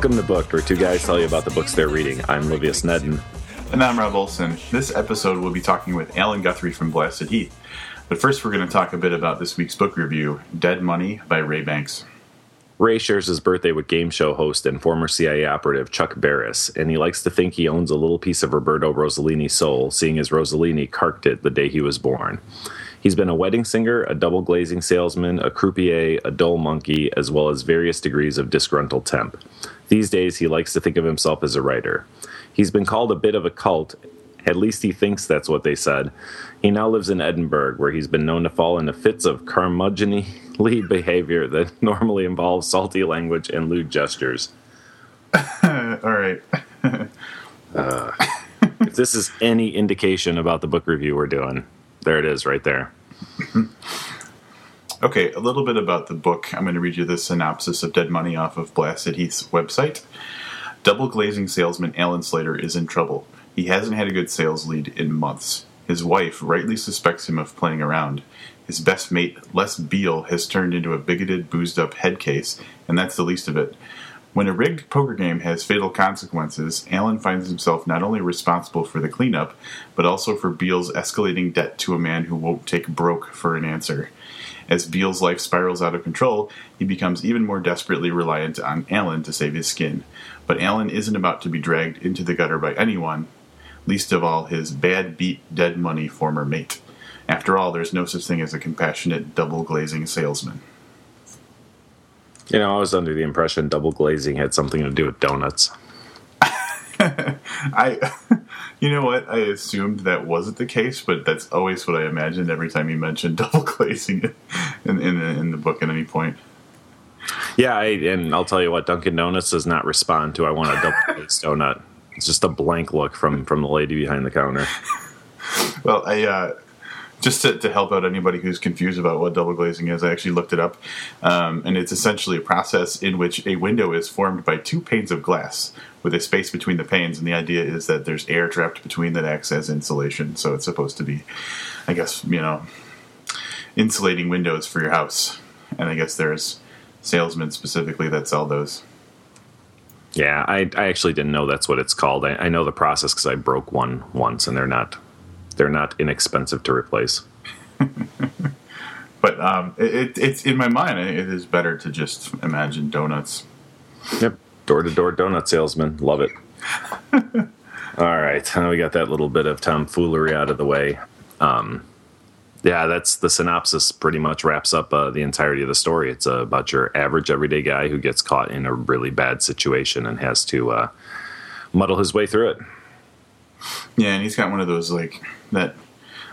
Welcome to Booked, where two guys tell you about the books they're reading. I'm Livius Nedden. And I'm Rob Olson. This episode we'll be talking with Allan Guthrie from Blasted Heath. But first, we're going to talk a bit about this week's book review Dead Money by Ray Banks. Ray shares his birthday with game show host and former CIA operative Chuck Barris, and he likes to think he owns a little piece of Roberto Rossellini's soul, seeing as Rossellini carked it the day he was born. He's been a wedding singer, a double glazing salesman, a croupier, a dull monkey, as well as various degrees of disgruntled temp. These days, he likes to think of himself as a writer. He's been called a bit of a cult. At least he thinks that's what they said. He now lives in Edinburgh, where he's been known to fall into fits of curmudgeonly behavior that normally involves salty language and lewd gestures. All right. uh, if this is any indication about the book review we're doing, there it is right there. Okay, a little bit about the book. I'm going to read you the synopsis of Dead Money off of Blasted Heath's website. Double glazing salesman Alan Slater is in trouble. He hasn't had a good sales lead in months. His wife rightly suspects him of playing around. His best mate, Les Beale, has turned into a bigoted, boozed up head case, and that's the least of it. When a rigged poker game has fatal consequences, Alan finds himself not only responsible for the cleanup, but also for Beale's escalating debt to a man who won't take broke for an answer. As Beale's life spirals out of control, he becomes even more desperately reliant on Alan to save his skin. But Alan isn't about to be dragged into the gutter by anyone, least of all his bad beat dead money former mate. After all, there's no such thing as a compassionate double glazing salesman. You know, I was under the impression double glazing had something to do with donuts. I, you know what? I assumed that wasn't the case, but that's always what I imagined every time you mentioned double glazing in in, in the book at any point. Yeah, I, and I'll tell you what, Dunkin' Donuts does not respond to "I want a double glazed donut." It's just a blank look from from the lady behind the counter. well, I uh, just to, to, help out anybody who's confused about what double glazing is, I actually looked it up, um, and it's essentially a process in which a window is formed by two panes of glass with a space between the panes, and the idea is that there's air trapped between that acts as insulation. So it's supposed to be, I guess, you know, insulating windows for your house. And I guess there's salesmen specifically that sell those. Yeah, I, I actually didn't know that's what it's called. I, I know the process because I broke one once, and they're not they're not inexpensive to replace. but um, it, it's in my mind. It is better to just imagine donuts. Yep, door to door donut salesman. Love it. All right, now we got that little bit of tomfoolery out of the way. Um, yeah, that's the synopsis. Pretty much wraps up uh, the entirety of the story. It's uh, about your average everyday guy who gets caught in a really bad situation and has to uh, muddle his way through it. Yeah, and he's got one of those like that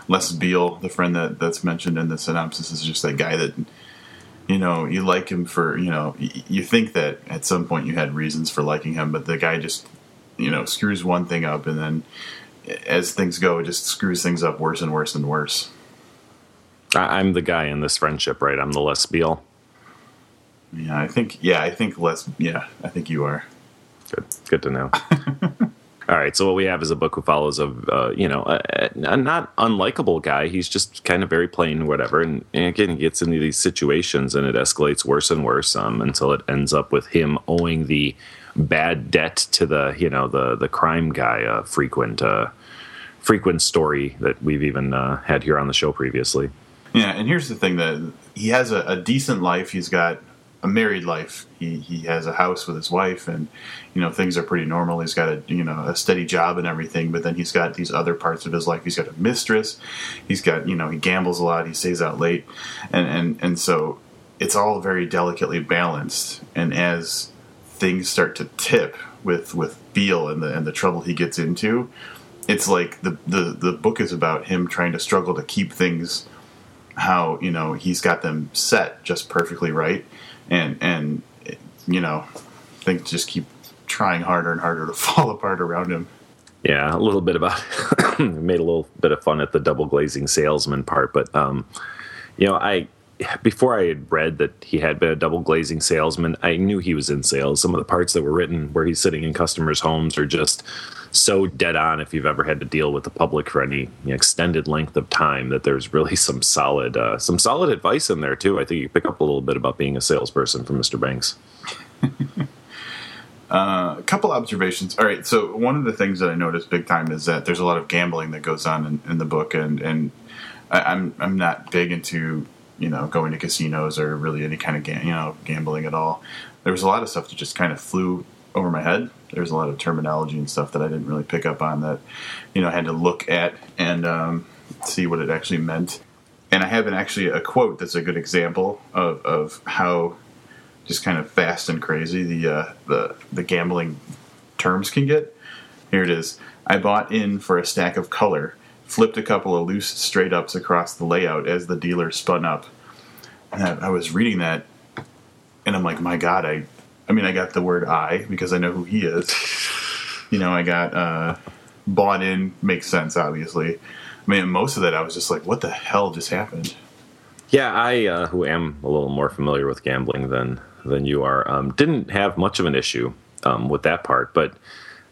Les Beale, the friend that that's mentioned in the synopsis, is just that guy that you know you like him for you know you think that at some point you had reasons for liking him, but the guy just you know screws one thing up, and then as things go, it just screws things up worse and worse and worse. I'm the guy in this friendship, right? I'm the Les Beale. Yeah, I think. Yeah, I think Les. Yeah, I think you are. Good. Good to know. All right, so what we have is a book who follows a uh, you know a, a, not unlikable guy. He's just kind of very plain, whatever. And, and, again, he gets into these situations, and it escalates worse and worse um, until it ends up with him owing the bad debt to the you know the the crime guy. A frequent uh, frequent story that we've even uh, had here on the show previously. Yeah, and here's the thing that he has a, a decent life. He's got a married life. He he has a house with his wife, and you know things are pretty normal. He's got a you know a steady job and everything, but then he's got these other parts of his life. He's got a mistress. He's got you know he gambles a lot. He stays out late, and and and so it's all very delicately balanced. And as things start to tip with with Beale and the and the trouble he gets into, it's like the the the book is about him trying to struggle to keep things how you know he's got them set just perfectly right and and you know things just keep trying harder and harder to fall apart around him. Yeah, a little bit about made a little bit of fun at the double glazing salesman part, but um, you know, I before I had read that he had been a double glazing salesman, I knew he was in sales. Some of the parts that were written where he's sitting in customers' homes are just so dead on if you've ever had to deal with the public for any extended length of time that there's really some solid uh, some solid advice in there too. I think you pick up a little bit about being a salesperson from Mr. Banks. Uh, a couple observations. All right, so one of the things that I noticed big time is that there's a lot of gambling that goes on in, in the book, and and I, I'm I'm not big into you know going to casinos or really any kind of ga- you know gambling at all. There was a lot of stuff that just kind of flew over my head. There's a lot of terminology and stuff that I didn't really pick up on that you know I had to look at and um, see what it actually meant. And I have an actually a quote that's a good example of of how just kind of fast and crazy the uh, the the gambling terms can get. Here it is. I bought in for a stack of color, flipped a couple of loose straight ups across the layout as the dealer spun up. And I, I was reading that, and I'm like, my God, I, I mean, I got the word I because I know who he is. You know, I got uh, bought in makes sense, obviously. I mean, most of that, I was just like, what the hell just happened? Yeah, I, uh, who am a little more familiar with gambling than than you are, um, didn't have much of an issue um, with that part. But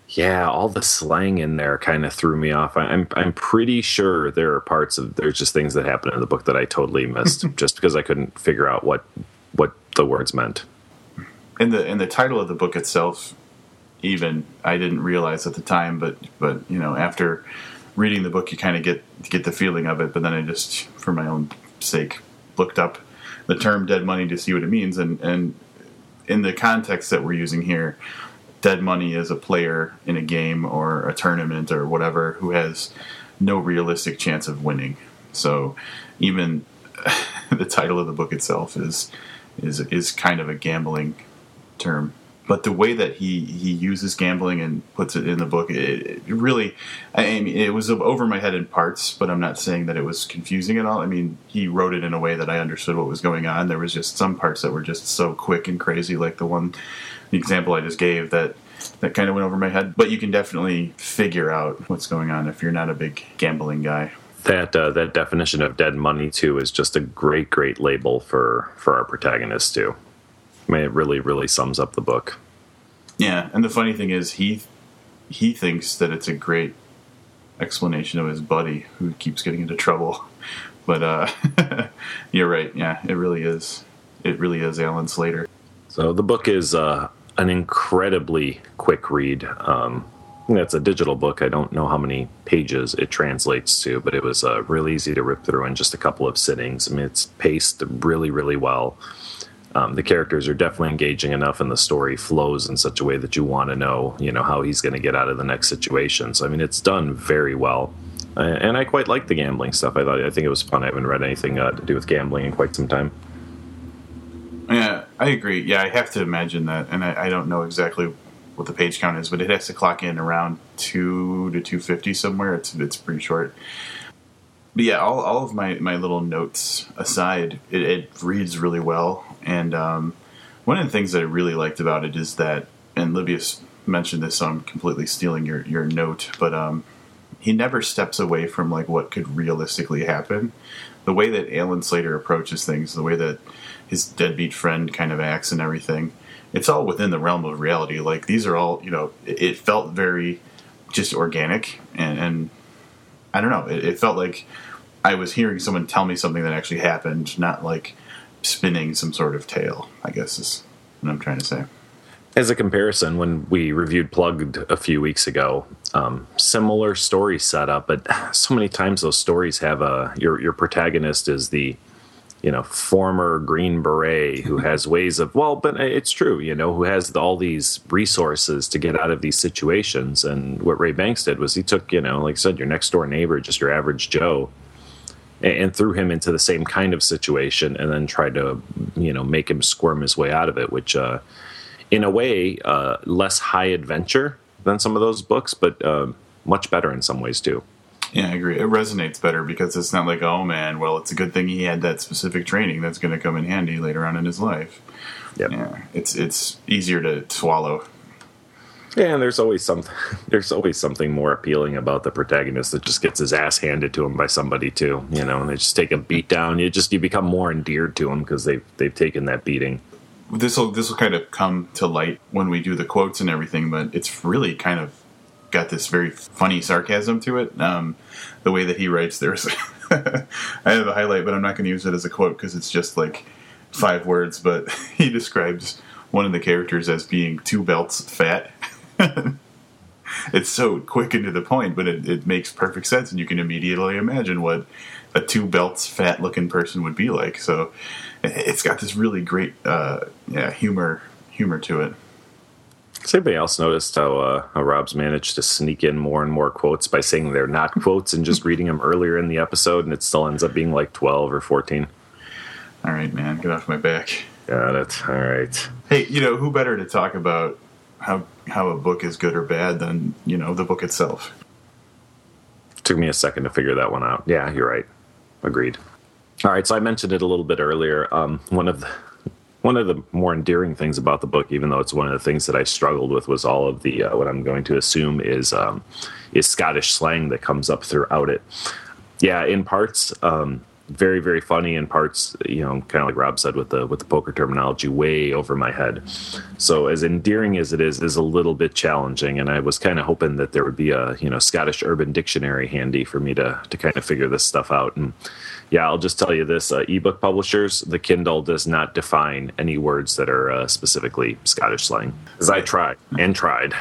yeah, all the slang in there kind of threw me off. I, I'm I'm pretty sure there are parts of there's just things that happen in the book that I totally missed just because I couldn't figure out what what the words meant. In the in the title of the book itself even i didn't realize at the time but but you know after reading the book you kind of get get the feeling of it but then i just for my own sake looked up the term dead money to see what it means and and in the context that we're using here dead money is a player in a game or a tournament or whatever who has no realistic chance of winning. So even the title of the book itself is is is kind of a gambling term. But the way that he, he uses gambling and puts it in the book, it, it really, I mean, it was over my head in parts, but I'm not saying that it was confusing at all. I mean, he wrote it in a way that I understood what was going on. There was just some parts that were just so quick and crazy, like the one, the example I just gave that that kind of went over my head. But you can definitely figure out what's going on if you're not a big gambling guy. That uh, that definition of dead money too is just a great great label for for our protagonist too. I mean, it really really sums up the book. Yeah, and the funny thing is, he he thinks that it's a great explanation of his buddy who keeps getting into trouble. But uh, you're right. Yeah, it really is. It really is Alan Slater. So the book is uh, an incredibly quick read. Um, it's a digital book. I don't know how many pages it translates to, but it was uh, really easy to rip through in just a couple of sittings. I mean, it's paced really, really well. Um, the characters are definitely engaging enough, and the story flows in such a way that you want to know, you know, how he's going to get out of the next situation. So, I mean, it's done very well, and I quite like the gambling stuff. I thought, I think it was fun. I haven't read anything uh, to do with gambling in quite some time. Yeah, I agree. Yeah, I have to imagine that, and I, I don't know exactly what the page count is, but it has to clock in around two to two fifty somewhere. It's it's pretty short. But yeah, all, all of my, my little notes aside, it, it reads really well. And um, one of the things that I really liked about it is that, and Livius mentioned this, so I'm completely stealing your, your note, but um, he never steps away from like what could realistically happen. The way that Alan Slater approaches things, the way that his deadbeat friend kind of acts and everything, it's all within the realm of reality. Like these are all, you know, it, it felt very just organic and, and I don't know. It, it, felt like I was hearing someone tell me something that actually happened, not like spinning some sort of tale. I guess is what I'm trying to say. As a comparison, when we reviewed Plugged a few weeks ago, um, similar story setup, but so many times those stories have a your your protagonist is the you know former green beret who has ways of well but it's true you know who has all these resources to get out of these situations and what ray banks did was he took you know like i said your next door neighbor just your average joe and, threw him into the same kind of situation and then tried to you know make him squirm his way out of it which uh in a way uh less high adventure than some of those books but uh, much better in some ways too yeah, I agree. It resonates better because it's not like, oh man, well, it's a good thing he had that specific training that's going to come in handy later on in his life. Yep. Yeah, it's it's easier to swallow. Yeah, and there's always some there's always something more appealing about the protagonist that just gets his ass handed to him by somebody too. You know, and they just take a beat down. You just you become more endeared to him because they've they've taken that beating. This will this will kind of come to light when we do the quotes and everything, but it's really kind of got this very funny sarcasm to it. Um, the way that he writes, there's I have a highlight, but I'm not going to use it as a quote because it's just like five words. But he describes one of the characters as being two belts fat. it's so quick and to the point, but it, it makes perfect sense, and you can immediately imagine what a two belts fat looking person would be like. So it's got this really great uh, yeah humor humor to it. Has anybody else noticed how, uh, how Rob's managed to sneak in more and more quotes by saying they're not quotes and just reading them earlier in the episode, and it still ends up being like twelve or fourteen? All right, man, get off my back. Got it. All right. Hey, you know who better to talk about how how a book is good or bad than you know the book itself? Took me a second to figure that one out. Yeah, you're right. Agreed. All right, so I mentioned it a little bit earlier. Um, one of the one of the more endearing things about the book, even though it's one of the things that I struggled with, was all of the uh, what I'm going to assume is um, is Scottish slang that comes up throughout it. Yeah, in parts, um, very very funny in parts you know kind of like rob said with the with the poker terminology way over my head. So as endearing as it is is a little bit challenging and i was kind of hoping that there would be a you know scottish urban dictionary handy for me to to kind of figure this stuff out. And yeah i'll just tell you this uh, ebook publishers the kindle does not define any words that are uh, specifically scottish slang. Because i tried and tried.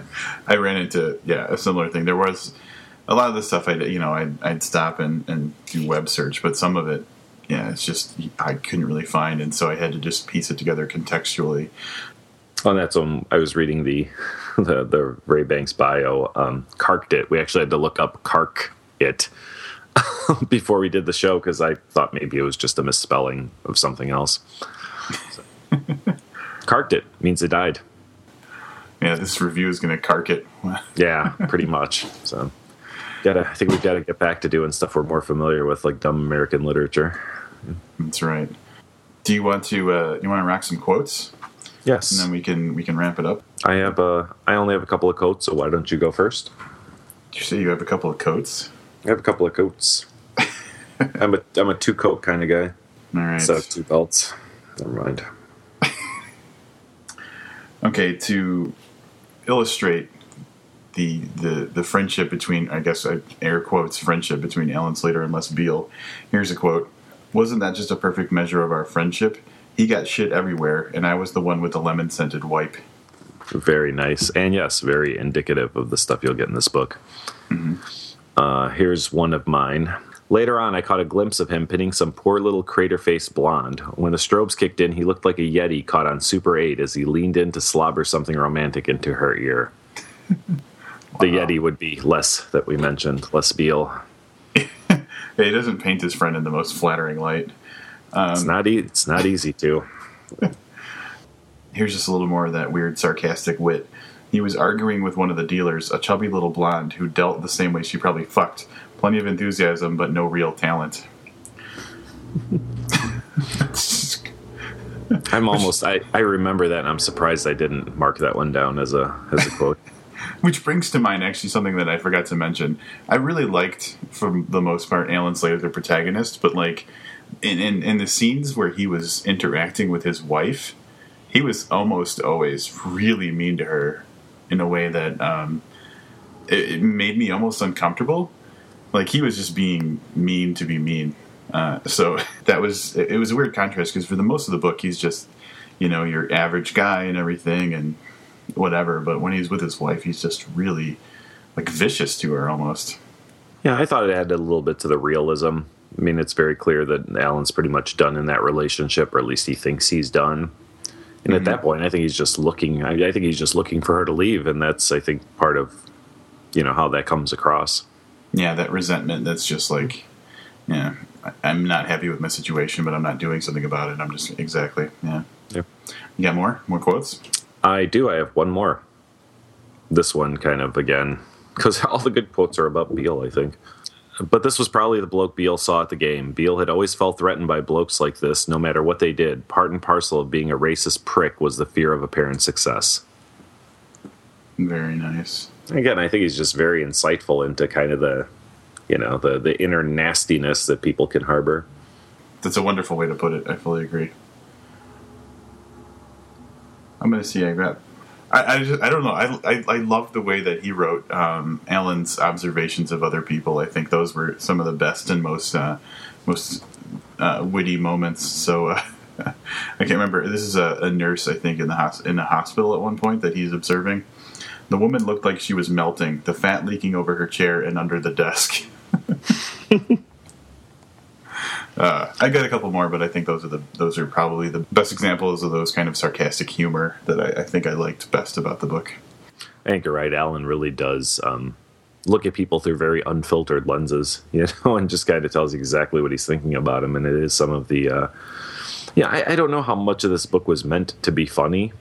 I ran into yeah a similar thing. There was a lot of the stuff I you know I'd, I'd stop and, and do web search, but some of it, yeah, it's just I couldn't really find, and so I had to just piece it together contextually. On that, so I was reading the the, the Ray Banks bio, um, carked it. We actually had to look up cark it before we did the show because I thought maybe it was just a misspelling of something else. So. carked it means it died. Yeah, this review is going to cark it. yeah, pretty much. So gotta I think we've got to get back to doing stuff we're more familiar with, like dumb American literature. That's right. Do you want to uh, you want to rack some quotes? Yes. And then we can we can ramp it up. I have uh I only have a couple of coats, so why don't you go first? Did you say you have a couple of coats? I have a couple of coats. I'm a I'm a two coat kind of guy. All right. So two belts. Never mind. okay, to illustrate the the the friendship between I guess air quotes friendship between Alan Slater and Les Beale. Here's a quote: "Wasn't that just a perfect measure of our friendship? He got shit everywhere, and I was the one with the lemon scented wipe." Very nice, and yes, very indicative of the stuff you'll get in this book. Mm-hmm. Uh, here's one of mine. Later on, I caught a glimpse of him pinning some poor little crater faced blonde. When the strobes kicked in, he looked like a Yeti caught on Super 8 as he leaned in to slobber something romantic into her ear. the Yeti would be Les that we mentioned, Les Beale. he doesn't paint his friend in the most flattering light. Um, it's not e- it's not easy to. here's just a little more of that weird sarcastic wit. He was arguing with one of the dealers, a chubby little blonde who dealt the same way she probably fucked. Plenty of enthusiasm, but no real talent. I'm almost I, I remember that and I'm surprised I didn't mark that one down as a as a quote. Which brings to mind actually something that I forgot to mention. I really liked, for the most part, Alan Slater, the protagonist, but like in, in, in the scenes where he was interacting with his wife, he was almost always really mean to her in a way that um, it, it, made me almost uncomfortable. Like he was just being mean to be mean. Uh, so that was it was a weird contrast because for the most of the book he's just you know your average guy and everything and whatever. But when he's with his wife, he's just really like vicious to her almost. Yeah, I thought it added a little bit to the realism. I mean, it's very clear that Alan's pretty much done in that relationship, or at least he thinks he's done. And mm-hmm. at that point, I think he's just looking. I, I think he's just looking for her to leave, and that's I think part of you know how that comes across. Yeah, that resentment. That's just like, yeah, I'm not happy with my situation, but I'm not doing something about it. I'm just exactly, yeah. Yeah. You got more? More quotes? I do. I have one more. This one kind of again because all the good quotes are about Beale, I think. But this was probably the bloke Beale saw at the game. Beale had always felt threatened by blokes like this, no matter what they did. Part and parcel of being a racist prick was the fear of apparent success. Very nice. Again, I think he's just very insightful into kind of the, you know, the the inner nastiness that people can harbor. That's a wonderful way to put it. I fully agree. I'm going to see. I got. I, I, just, I don't know. I, I, I love the way that he wrote um, Alan's observations of other people. I think those were some of the best and most uh, most uh, witty moments. So uh, I can't remember. This is a, a nurse, I think, in the hos- in a hospital at one point that he's observing. The woman looked like she was melting, the fat leaking over her chair and under the desk. uh, I got a couple more, but I think those are the those are probably the best examples of those kind of sarcastic humor that I, I think I liked best about the book. I think you're right. Alan really does um, look at people through very unfiltered lenses, you know, and just kind of tells exactly what he's thinking about them. And it is some of the, uh, yeah, I, I don't know how much of this book was meant to be funny.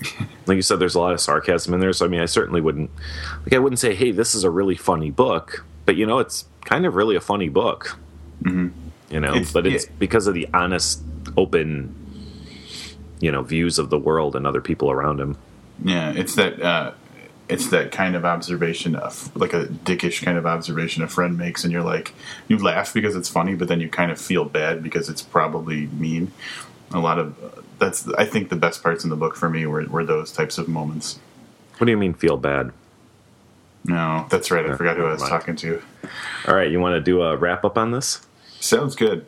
like you said, there's a lot of sarcasm in there. So I mean, I certainly wouldn't, like, I wouldn't say, hey, this is a really funny book, but you know, it's kind of really a funny book. Mm-hmm. You know, It's- but it's yeah. because of the honest, open, you know, views of the world and other people around him. Yeah, it's that uh, it's that kind of observation of like a dickish kind of observation a friend makes, and you're like you laugh because it's funny, but then you kind of feel bad because it's probably mean. A lot of that's I think the best parts in the book for me were, were those types of moments. What do you mean feel bad? No, that's right. I forgot who I was talking to. All right, you want to do a wrap up on this? Sounds good.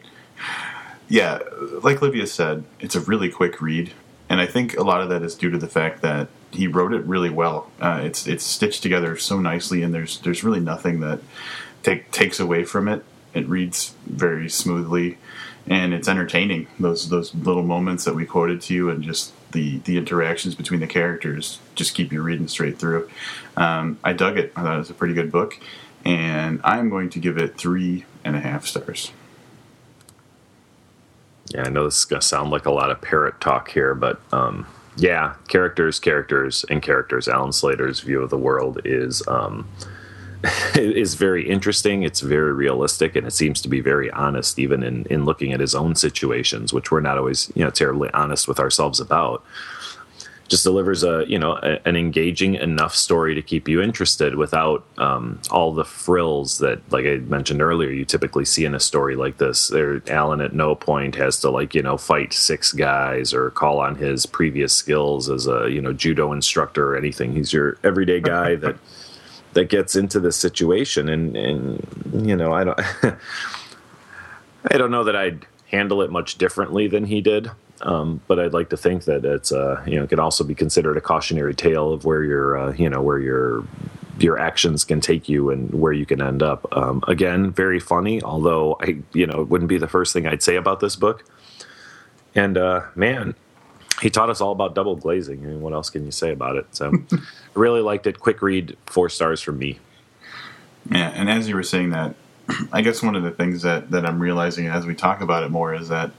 Yeah, like Livia said, it's a really quick read, and I think a lot of that is due to the fact that he wrote it really well. Uh, it's it's stitched together so nicely, and there's there's really nothing that take, takes away from it. It reads very smoothly, and it's entertaining. Those those little moments that we quoted to you, and just the the interactions between the characters, just keep you reading straight through. Um, I dug it. I thought it was a pretty good book, and I'm going to give it three and a half stars. Yeah, I know this is going to sound like a lot of parrot talk here, but um, yeah, characters, characters, and characters. Alan Slater's view of the world is um, is very interesting. It's very realistic, and it seems to be very honest, even in in looking at his own situations, which we're not always you know terribly honest with ourselves about. Just delivers a you know a, an engaging enough story to keep you interested without um, all the frills that, like I mentioned earlier, you typically see in a story like this. There, Alan at no point has to like you know fight six guys or call on his previous skills as a you know judo instructor or anything. He's your everyday guy that that gets into this situation, and and you know I don't I don't know that I'd handle it much differently than he did. Um, but I'd like to think that it's uh, you know it can also be considered a cautionary tale of where your uh, you know where your your actions can take you and where you can end up. Um, again, very funny. Although I you know it wouldn't be the first thing I'd say about this book. And uh, man, he taught us all about double glazing. I mean, what else can you say about it? So I really liked it. Quick read, four stars from me. Yeah, and as you were saying that, I guess one of the things that, that I'm realizing as we talk about it more is that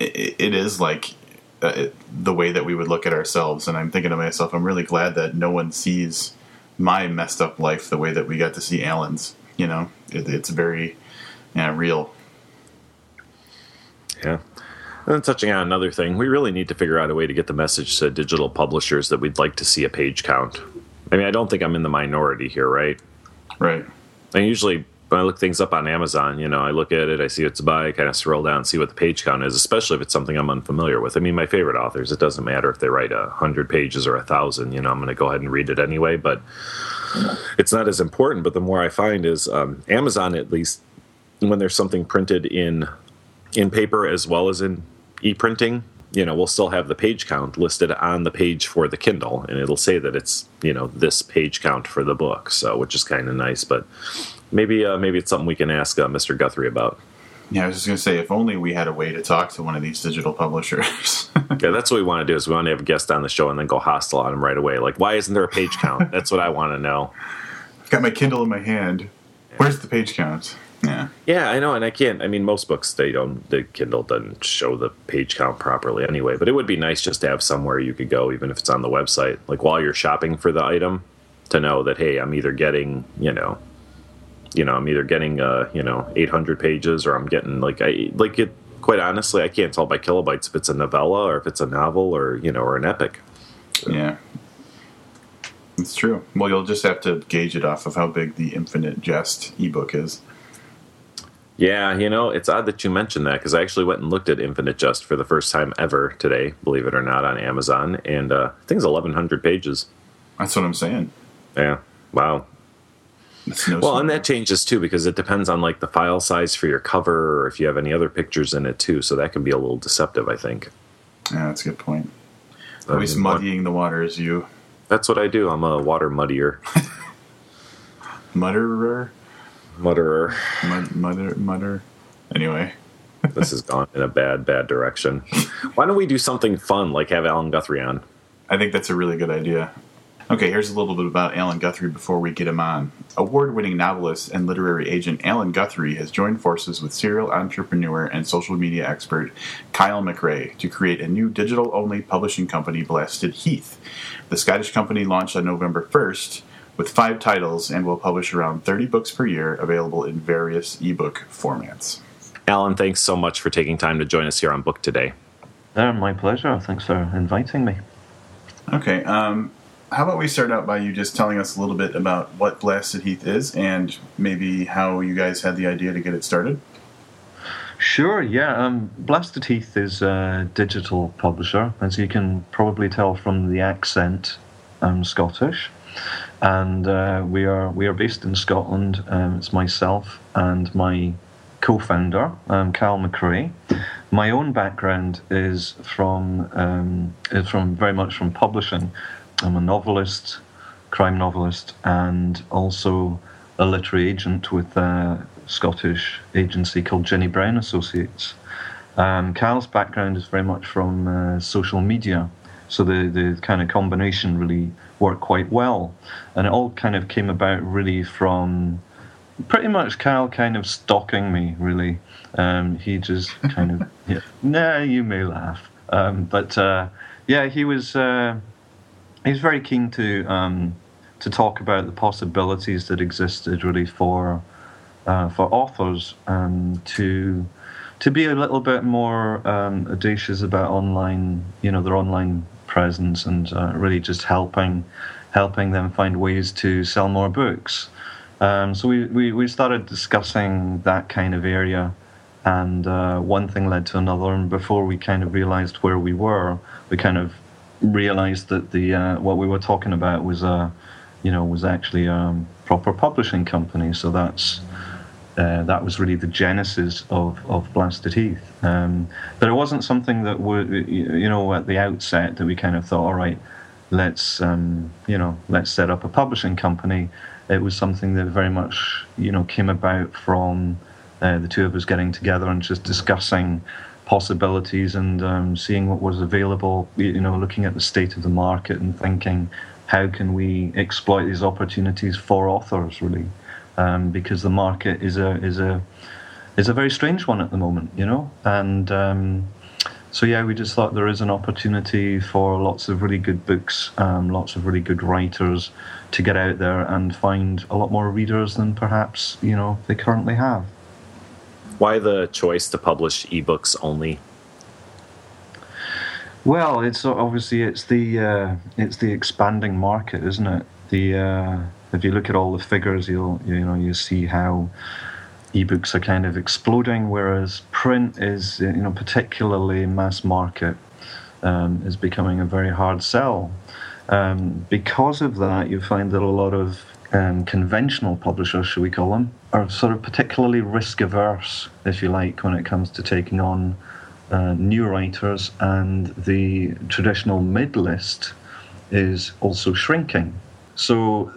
it, it is like uh, it, the way that we would look at ourselves. And I'm thinking to myself, I'm really glad that no one sees my messed up life the way that we got to see Alan's. You know, it, it's very yeah, real. Yeah. And then touching on another thing, we really need to figure out a way to get the message to digital publishers that we'd like to see a page count. I mean, I don't think I'm in the minority here, right? Right. And usually when I look things up on Amazon, you know, I look at it, I see what to buy, I kind of scroll down, and see what the page count is, especially if it's something I'm unfamiliar with. I mean, my favorite authors, it doesn't matter if they write a hundred pages or a thousand, you know, I'm going to go ahead and read it anyway, but it's not as important. But the more I find is um, Amazon, at least when there's something printed in in paper as well as in e-printing, you know, we'll still have the page count listed on the page for the Kindle, and it'll say that it's you know this page count for the book, so which is kind of nice. But maybe uh, maybe it's something we can ask uh, Mr. Guthrie about. Yeah, I was just going to say, if only we had a way to talk to one of these digital publishers. Yeah, that's what we want to do. Is we want to have a guest on the show and then go hostile on him right away. Like, why isn't there a page count? That's what I want to know. I've got my Kindle in my hand. Where's the page count? Yeah. I know, and I can't. I mean, most books they don't. The Kindle doesn't show the page count properly anyway. But it would be nice just to have somewhere you could go, even if it's on the website, like while you're shopping for the item, to know that hey, I'm either getting you know, you know, I'm either getting uh, you know, 800 pages, or I'm getting like I like it. Quite honestly, I can't tell by kilobytes if it's a novella or if it's a novel or you know or an epic. Yeah. It's true. Well, you'll just have to gauge it off of how big the Infinite Jest ebook is. Yeah, you know, it's odd that you mentioned that because I actually went and looked at Infinite Jest for the first time ever today, believe it or not, on Amazon, and uh, I think it's 1,100 pages. That's what I'm saying. Yeah, wow. No Well, and that changes too because it depends on like the file size for your cover or if you have any other pictures in it too. So that can be a little deceptive, I think. yeah, that's a good point. I Always muddying the waters, you That's what I do. I'm a water muddier, mutterer, mudderer. mud, mutter, mutter. Anyway, this has gone in a bad, bad direction. Why don't we do something fun like have Allan Guthrie on? I think that's a really good idea. Okay, here's a little bit about Allan Guthrie before we get him on. Award winning novelist and literary agent Allan Guthrie has joined forces with serial entrepreneur and social media expert Kyle McRae to create a new digital only publishing company, Blasted Heath. The Scottish company launched on November 1st with five titles and will publish around 30 books per year, available in various ebook formats. Alan, thanks so much for taking time to join us here on Booked today. Uh, my pleasure. Thanks for inviting me. Okay, um, how about we start out by you just telling us a little bit about what Blasted Heath is and maybe how you guys had the idea to get it started? Sure, yeah. Um, Blasted Heath is a digital publisher. As you can probably tell from the accent, I'm Scottish. And uh, we are we are based in Scotland. Um, it's myself and my co-founder, um, Cal McRae. My own background is from um, is from very much from publishing. I'm a novelist, crime novelist, and also a literary agent with a Scottish agency called Jenny Brown Associates. Um, Cal's background is very much from uh, social media, so the, the kind of combination really worked quite well. And it all kind of came about really from pretty much Cal kind of stalking me, really. Um, he just kind of, yeah, nah, you may laugh. Um, but uh, yeah, he was uh, he was very keen to um, to talk about the possibilities that existed really for uh, for authors um, to to be a little bit more um, audacious about online, you know, their online presence and uh, really just helping helping them find ways to sell more books. Um, so we, we, we started discussing that kind of area, and uh, one thing led to another. And before we kind of realized where we were, we kind of realized that the uh, what we were talking about was a, you know, was actually a proper publishing company. So that's uh, that was really the genesis of, of Blasted Heath. Um, but it wasn't something that we, you know, at the outset that we kind of thought, all right, let's, um, you know, let's set up a publishing company. It was something that very much, you know, came about from uh, the two of us getting together and just discussing possibilities and um, seeing what was available, you know, looking at the state of the market and thinking, how can we exploit these opportunities for authors, really? Um, because the market is a is a is a very strange one at the moment, you know. And um, so yeah, we just thought there is an opportunity for lots of really good books, um, lots of really good writers to get out there and find a lot more readers than perhaps you know they currently have. Why the choice to publish ebooks only? Well, it's obviously it's the uh, it's the expanding market, isn't it? The uh, if you look at all the figures, you'll you know you see how ebooks are kind of exploding, whereas print is you know particularly mass market um, is becoming a very hard sell. Um, because of that, you find that a lot of um, conventional publishers, should we call them, are sort of particularly risk averse, if you like, when it comes to taking on uh, new writers, and the traditional mid list is also shrinking. So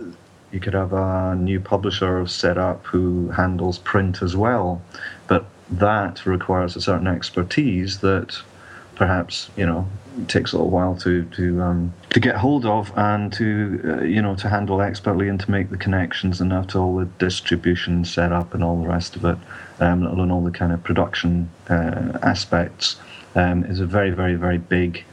you could have a new publisher set up who handles print as well, but that requires a certain expertise that perhaps you know takes a little while to to um, to get hold of and to uh, you know to handle expertly and to make the connections and after all the distribution set up and all the rest of it, um, alone all the kind of production uh, aspects, um, is a very very very big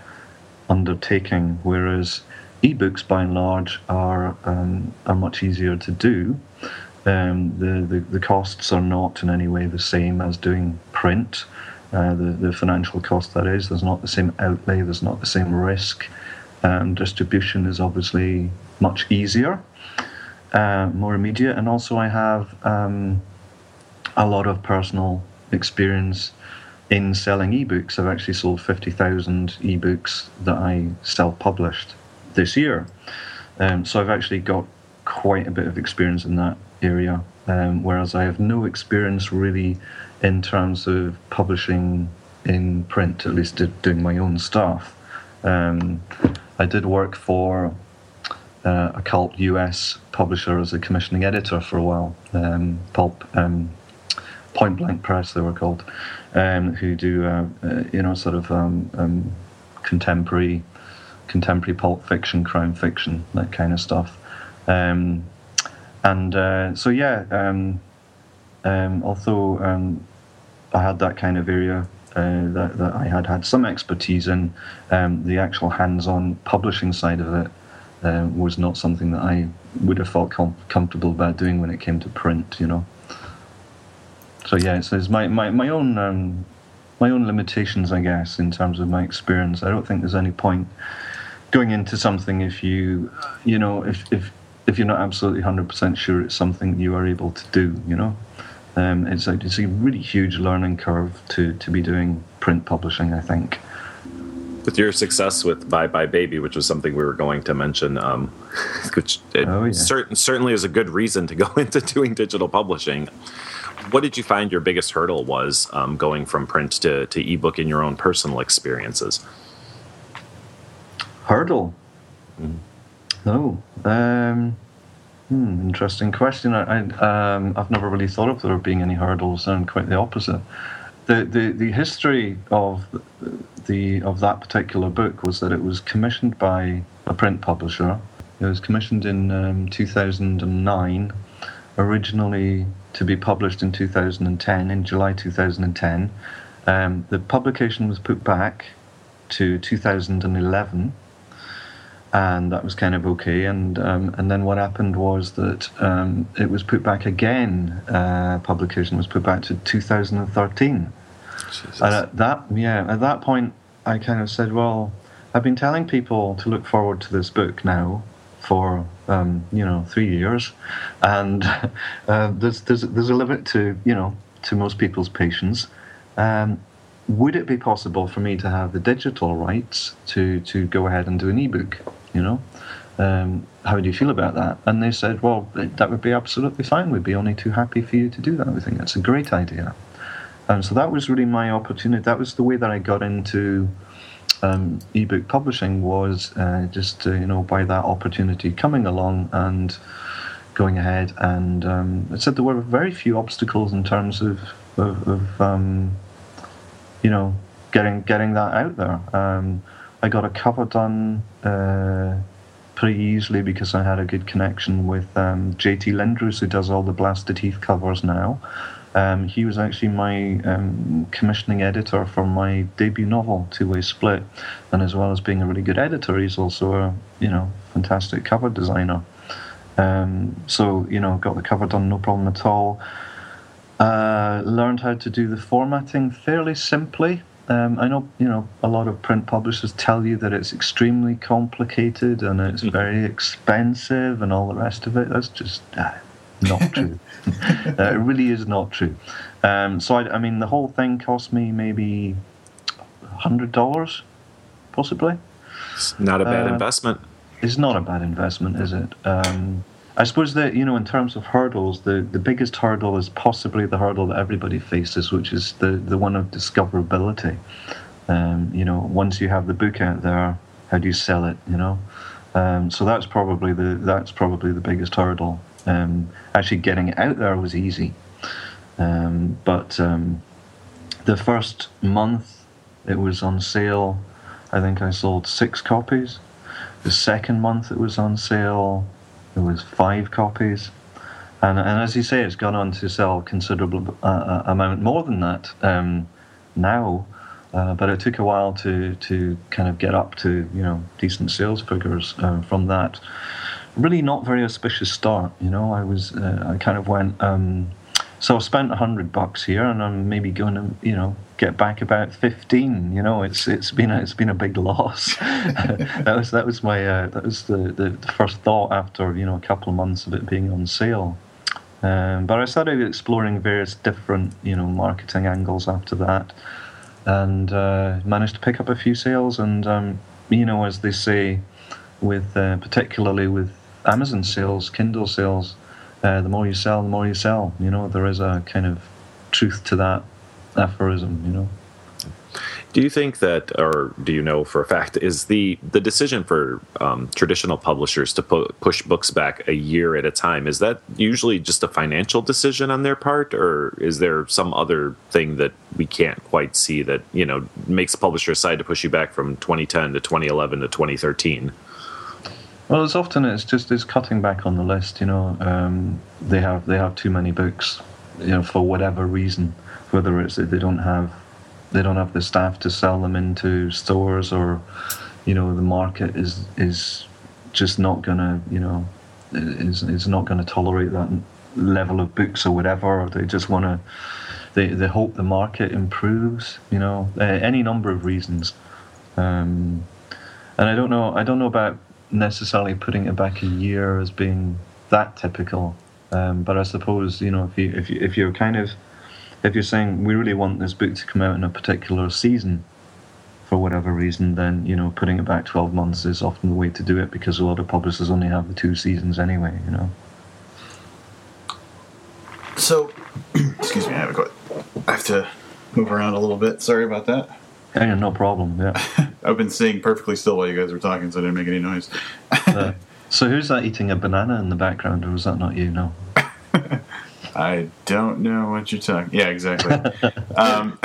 undertaking. Whereas ebooks, by and large, are um, are much easier to do. Um, the, the the costs are not in any way the same as doing print. Uh, the the financial cost that is, there's not the same outlay, there's not the same risk. Um, distribution is obviously much easier, uh, more immediate, and also I have um, a lot of personal experience in selling ebooks. I've actually sold 50,000 ebooks that I self published this year. Um, so I've actually got quite a bit of experience in that area, um, whereas I have no experience really in terms of publishing in print, at least doing my own stuff. Um, I did work for uh, a cult US publisher as a commissioning editor for a while, um, Pulp um, Point Blank Press they were called, um, who do uh, uh, you know sort of um, um, contemporary contemporary pulp fiction, crime fiction, that kind of stuff. Um, and uh, so yeah, although I had that kind of area uh, that, that, I had had some expertise in. Um, the actual hands-on publishing side of it uh, was not something that I would have felt com- comfortable about doing when it came to print. You know. So yeah, so it's my my my own um, my own limitations, I guess, in terms of my experience. I don't think there's any point going into something if you you know if if if you're not absolutely hundred percent sure it's something you are able to do. You know. Um, it's, a, it's a really huge learning curve to, to be doing print publishing, I think. With your success with Bye Bye Baby, which was something we were going to mention, um, which oh, yeah. cert- certainly is a good reason to go into doing digital publishing. What did you find your biggest hurdle was um, going from print to, to ebook in your own personal experiences? Hurdle? Mm. No. Um, Hmm, interesting question. I, I um, I've never really thought of there being any hurdles, and quite the opposite. The, the the history of the of that particular book was that it was commissioned by a print publisher. It was commissioned in um, 2009, originally to be published in 2010, in July 2010. Um, the publication was put back to 2011 and that was kind of okay. And um, and then what happened was that um, it was put back again. Uh, publication was put back to 2013. Jesus. And at that, yeah, at that point, I kind of said, well, I've been telling people to look forward to this book now for um, you know three years, and uh, there's there's there's a limit to you know to most people's patience. Um, would it be possible for me to have the digital rights to to go ahead and do an ebook? You know. Um, how do you feel about that? And they said, well, that would be absolutely fine. We'd be only too happy for you to do that. We think that's a great idea. And so that was really my opportunity. That was the way that I got into um, ebook publishing was uh, just you know by that opportunity coming along and going ahead. And um, I said there were very few obstacles in terms of of, of um, you know getting getting that out there. Um, I got a cover done uh, pretty easily because I had a good connection with um, JT Lindroos, who does all the Blasted Heath covers now. Um, he was actually my um, commissioning editor for my debut novel, Two Way Split, and as well as being a really good editor, he's also a you know fantastic cover designer. Um, so you know, got the cover done, no problem at all. Uh, learned how to do the formatting fairly simply. Um, I know you know a lot of print publishers tell you that it's extremely complicated and it's mm-hmm. very expensive and all the rest of it. That's just uh, not true. uh, it really is not true. Um, so I, I, mean, the whole thing cost me maybe hundred dollars, possibly. It's not a bad uh, investment. It's not a bad investment, is it? Um, I suppose that you know, in terms of hurdles, the, the biggest hurdle is possibly the hurdle that everybody faces, which is the, the one of discoverability. Um, you know, once you have the book out there, how do you sell it? You know, um, so that's probably the that's probably the biggest hurdle. Um, actually, getting it out there was easy, um, but um, the first month it was on sale. I think I sold six copies. The second month it was on sale. There was five copies, and and as you say, it's gone on to sell considerable uh, uh, amount more than that um, now. Uh, but it took a while to to kind of get up to you know decent sales figures uh, from that. Really, not very auspicious start. You know, I was uh, I kind of went. Um, so I spent a hundred bucks here, and I'm maybe going to you know get back about 15 you know it's it's been a, it's been a big loss. That was that was my uh, that was the, the, the, first thought after you know a couple of months of it being on sale. Um, but I started exploring various different you know marketing angles after that and uh, managed to pick up a few sales and um, you know as they say with uh, particularly with Amazon sales Kindle sales uh, the more you sell, the more you sell. You know, there is a kind of truth to that aphorism. You know. Do you think that, or do you know for a fact, is the the decision for um, traditional publishers to pu- push books back a year at a time is that usually just a financial decision on their part, or is there some other thing that we can't quite see that you know makes a publisher decide to push you back from 2010 to 2011 to 2013? Well, it's often it's just it's cutting back on the list. You know, um, they have they have too many books, you know, for whatever reason, whether it's that they don't have they don't have the staff to sell them into stores or you know the market is is just not gonna you know is is not to tolerate that level of books or whatever. Or they just want to they, they hope the market improves you know any number of reasons. Um, and I don't know I don't know about necessarily putting it back a year as being that typical um, but I suppose you know if you if you if you're kind of if you're saying we really want this book to come out in a particular season for whatever reason, then you know putting it back 12 months is often the way to do it because a lot of publishers only have the two seasons anyway. You know. So, excuse me, I have, a, I have to move around a little bit. Sorry about that. Yeah, no problem. Yeah. I've been sitting perfectly still while you guys were talking, so I didn't make any noise. uh, so who's that eating a banana in the background, or was that not you? No. I don't know what you're talking. Yeah, exactly. um,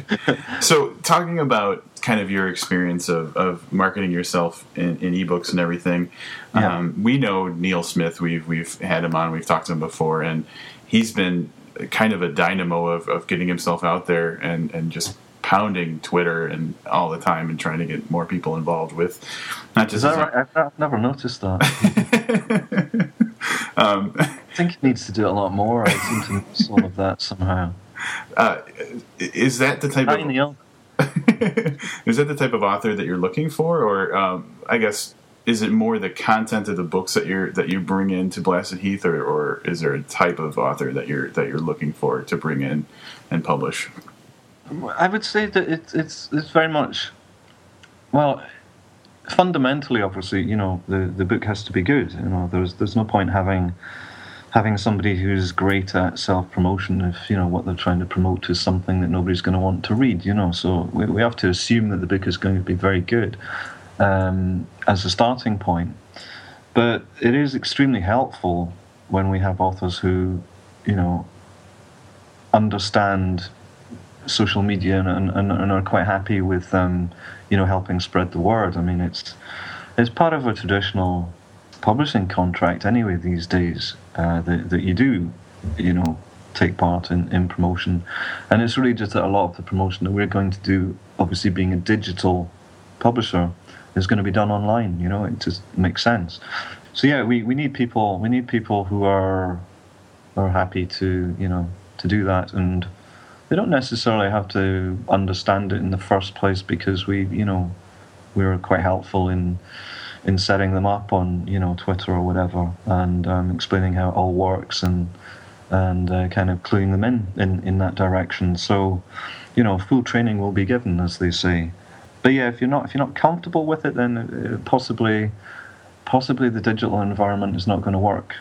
so, talking about kind of your experience of, of marketing yourself in, in ebooks and everything, yeah. um, we know Neil Smith. We've we've had him on. We've talked to him before, and he's been kind of a dynamo of, of getting himself out there and and just pounding Twitter and all the time and trying to get more people involved with. Not just Is that right? I've never noticed that. um, I think it needs to do it a lot more. I seem to miss all of that somehow. Uh, is that the type Hi, of Neil. is that the type of author that you're looking for, or um, I guess is it more the content of the books that you're that you bring into Blasted Heath, or, or is there a type of author that you're that you're looking for to bring in and publish? I would say that it's it's it's very much well fundamentally obviously you know the the book has to be good you know there's there's no point having having somebody who's great at self promotion if you know what they're trying to promote is something that nobody's going to want to read you know so we, we have to assume that the book is going to be very good um, as a starting point but it is extremely helpful when we have authors who you know understand social media and, and, and are quite happy with um, you know helping spread the word. I mean, it's it's part of a traditional publishing contract anyway these days uh, that, that you do you know take part in, in promotion. And it's really just that a lot of the promotion that we're going to do obviously being a digital publisher is going to be done online you know it just makes sense. So yeah we, we need people we need people who are are happy to you know to do that. And they don't necessarily have to understand it in the first place because we, you know, we're quite helpful in in setting them up on, you know, Twitter or whatever, and um, explaining how it all works and and uh, kind of cluing them in, in in that direction. So, you know, full training will be given, as they say. But yeah, if you're not if you're not comfortable with it, then uh, possibly possibly the digital environment is not going to work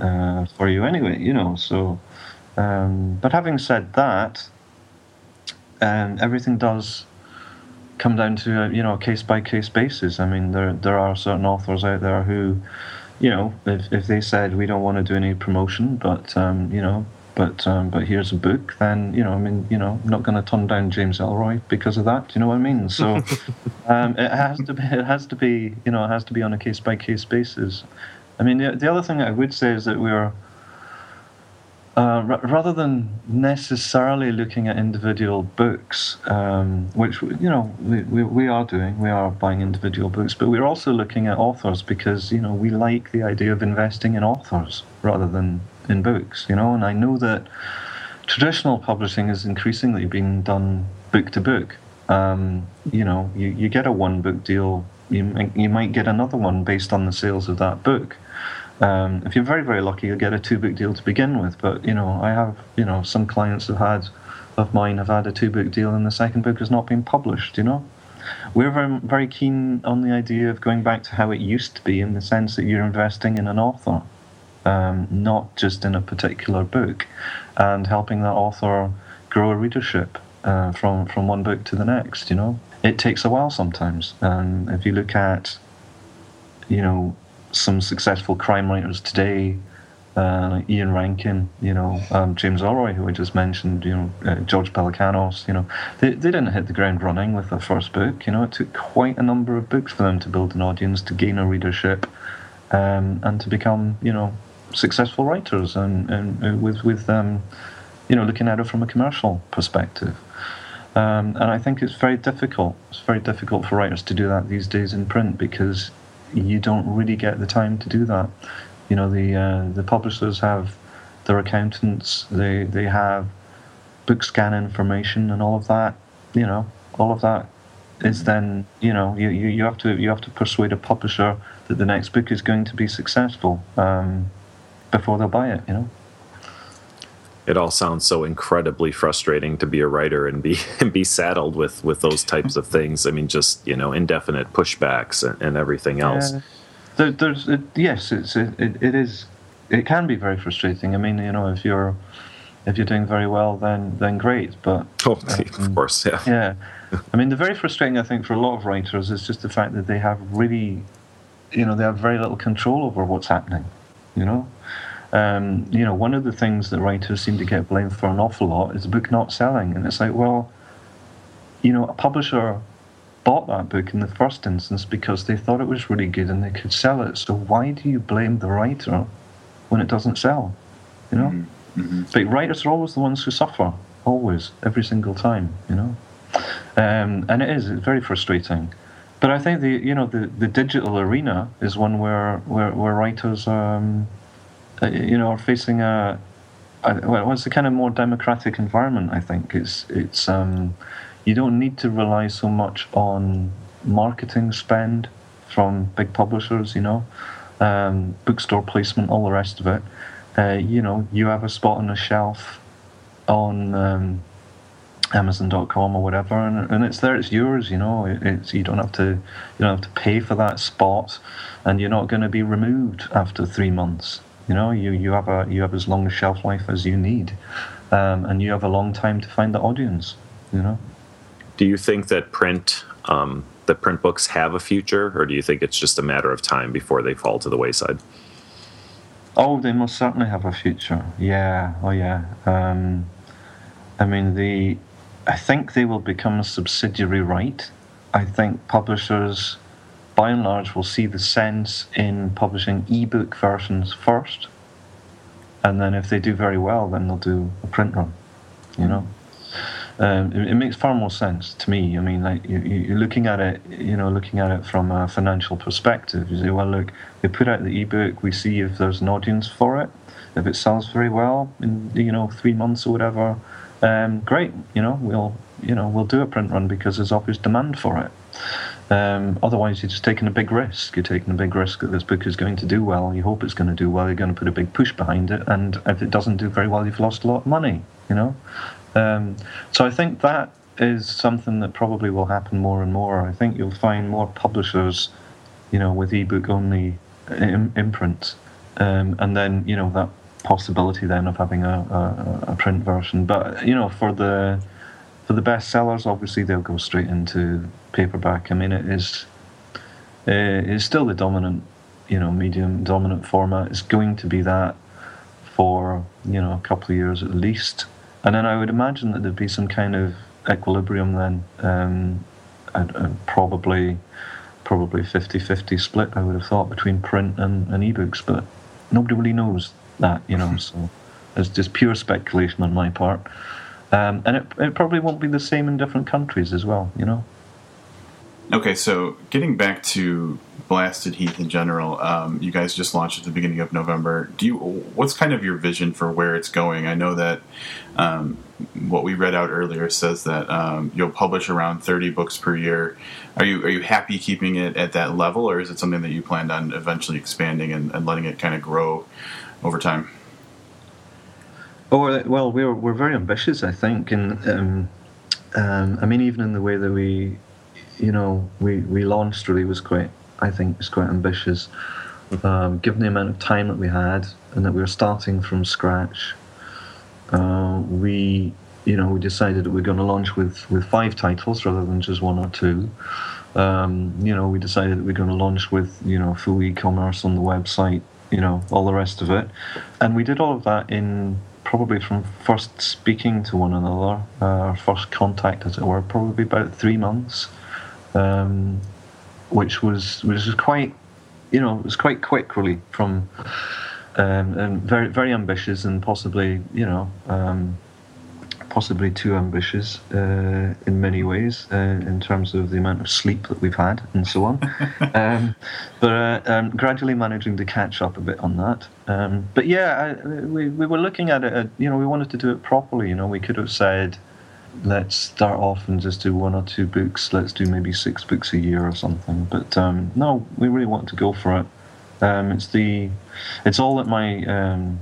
uh, for you anyway. You know, so. Um, but having said that, um, everything does come down to a, you know a case by case basis. I mean, there there are certain authors out there who, you know, if if they said we don't want to do any promotion, but um, you know, but um, but here's a book, then you know, I mean, you know, I'm not going to turn down James Ellroy because of that. Do you know what I mean? So um, it has to be, it has to be, you know, it has to be on a case by case basis. I mean, the, the other thing I would say is that we're uh, r- rather than necessarily looking at individual books, um, which you know we, we, we, are doing, we are buying individual books, but we're also looking at authors because you know we like the idea of investing in authors rather than in books. You know, and I know that traditional publishing is increasingly being done book to book. Um, you know, you, you get a one book deal, you you might get another one based on the sales of that book. Um, if you're very very lucky, you'll get a two book deal to begin with. But you know, I have you know some clients have had of mine have had a two book deal, and the second book has not been published. You know, we're very very keen on the idea of going back to how it used to be, in the sense that you're investing in an author. um, not just in a particular book, and helping that author grow a readership uh, from from one book to the next. You know, it takes a while sometimes. And if you look at, you know, some successful crime writers today, uh, Ian Rankin, you know, um, James Ellroy, who I just mentioned, you know, uh, George Pelecanos, you know, they, they didn't hit the ground running with their first book. You know, it took quite a number of books for them to build an audience, to gain a readership, um, and to become, you know, successful writers, and, and uh, with with um, you know, looking at it from a commercial perspective. Um, and I think it's very difficult. It's very difficult for writers to do that these days in print because you don't really get the time to do that. You know, the uh, the publishers have their accountants. They they have book scan information and all of that. You know, all of that is then you know you, you, you have to you have to persuade a publisher that the next book is going to be successful um, before they'll buy it. You know it all sounds so incredibly frustrating to be a writer and be and be saddled with with those types of things. I mean, just you know, indefinite pushbacks and, and everything else. Yeah. There, there's it, yes, it's it, it is it can be very frustrating. I mean, you know, if you're if you're doing very well, then then great. But oh, um, of course, yeah, yeah. I mean, the very frustrating, I think, for a lot of writers is just the fact that they have really, you know, they have very little control over what's happening. You know, um, you know, one of the things that writers seem to get blamed for an awful lot is a book not selling. And it's like, well, you know, a publisher bought that book in the first instance because they thought it was really good and they could sell it. So why do you blame the writer when it doesn't sell? You know? Mm-hmm. mm-hmm. But writers are always the ones who suffer, always, every single time, you know? Um, and it is, it's very frustrating. But I think the you know the, the digital arena is one where where, where writers um, you know, are facing a, a well, it's a kind of more democratic environment. I think it's it's um, you don't need to rely so much on marketing spend from big publishers. You know, um, bookstore placement, all the rest of it. Uh, you know, you have a spot on a shelf on um, Amazon.com or whatever, and, and it's there. It's yours. You know, it, it's you don't have to you don't have to pay for that spot, and you're not going to be removed after three months. You know, you, you have a you have as long a shelf life as you need, um, and you have a long time to find the audience. You know. Do you think that print um, that print books have a future, or do you think it's just a matter of time before they fall to the wayside? Oh, they most certainly have a future. Yeah. Oh, yeah. Um, I mean, the. I think they will become a subsidiary right. I think publishers by and large, will see the sense in publishing ebook versions first, and then if they do very well, then they'll do a print run. You know, um, it, it, makes far more sense to me. I mean, like you, you're looking at it, you know, looking at it from a financial perspective. You say, well, look, we put out the ebook, we see if there's an audience for it. If it sells very well in you know three months or whatever, um, great. You know, we'll you know we'll do a print run because there's obvious demand for it. Um, otherwise, you're just taking a big risk. You're taking a big risk that this book is going to do well. You hope it's going to do well. You're going to put a big push behind it, and if it doesn't do very well, you've lost a lot of money. You know, um, so I think that is something that probably will happen more and more. I think you'll find more publishers, you know, with ebook only Im- imprints, um, and then you know that possibility then of having a, a, a print version. But you know, for the for the best sellers, obviously they'll go straight into paperback. I mean, it is uh, it's still the dominant, you know, medium dominant format. It's going to be that for you know a couple of years at least, and then I would imagine that there'd be some kind of equilibrium then, um, and, and probably probably 50-50 split. I would have thought between print and, and ebooks, but nobody really knows that, you know. So it's just pure speculation on my part. Um, and it, it probably won't be the same in different countries as well, you know. Okay, so getting back to Blasted Heath in general, um, you guys just launched at the beginning of November. Do you? What's kind of your vision for where it's going? I know that um, what we read out earlier says that um, you'll publish around thirty books per year. Are you are you happy keeping it at that level, or is it something that you planned on eventually expanding and, and letting it kind of grow over time? Oh well, we're we're very ambitious, I think, and um, um, I mean, even in the way that we, you know, we we launched really was quite, I think, was quite ambitious. um, given the amount of time that we had and that we were starting from scratch, uh, we you know we decided that we are going to launch with with five titles rather than just one or two. Um, you know, we decided that we are going to launch with you know full e-commerce on the website, you know, all the rest of it, and we did all of that in probably from first speaking to one another, uh, our first contact, as it were, probably about three months, um, which was which was quite, you know, it was quite quick really from, um, and very very ambitious and possibly you know. Um, possibly too ambitious uh, in many ways uh, in terms of the amount of sleep that we've had and so on. um, but uh, um, gradually managing to catch up a bit on that. Um, but yeah, I, we, we were looking at it, you know, we wanted to do it properly. You know, we could have said, let's start off and just do one or two books, let's do maybe six books a year or something. But um, no, we really want to go for it. Um, it's the, it's all that my um,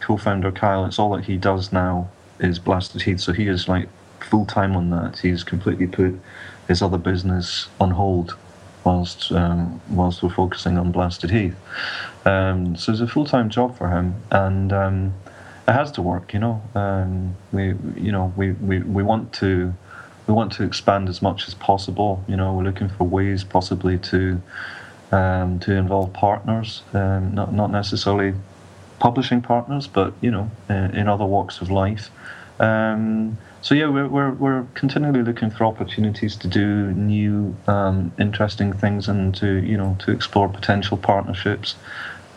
co-founder Kyle, it's all that he does now is Blasted Heath, so he is like full time on that. He's completely put his other business on hold whilst um, whilst we're focusing on Blasted Heath. Um, so it's a full time job for him, and um, it has to work. You know, um, we you know we, we, we want to we want to expand as much as possible. You know, we're looking for ways possibly to um, to involve partners, um, not not necessarily publishing partners, but you know, uh, in other walks of life. Um, so yeah, we're, we're we're continually looking for opportunities to do new, um, interesting things, and to you know to explore potential partnerships,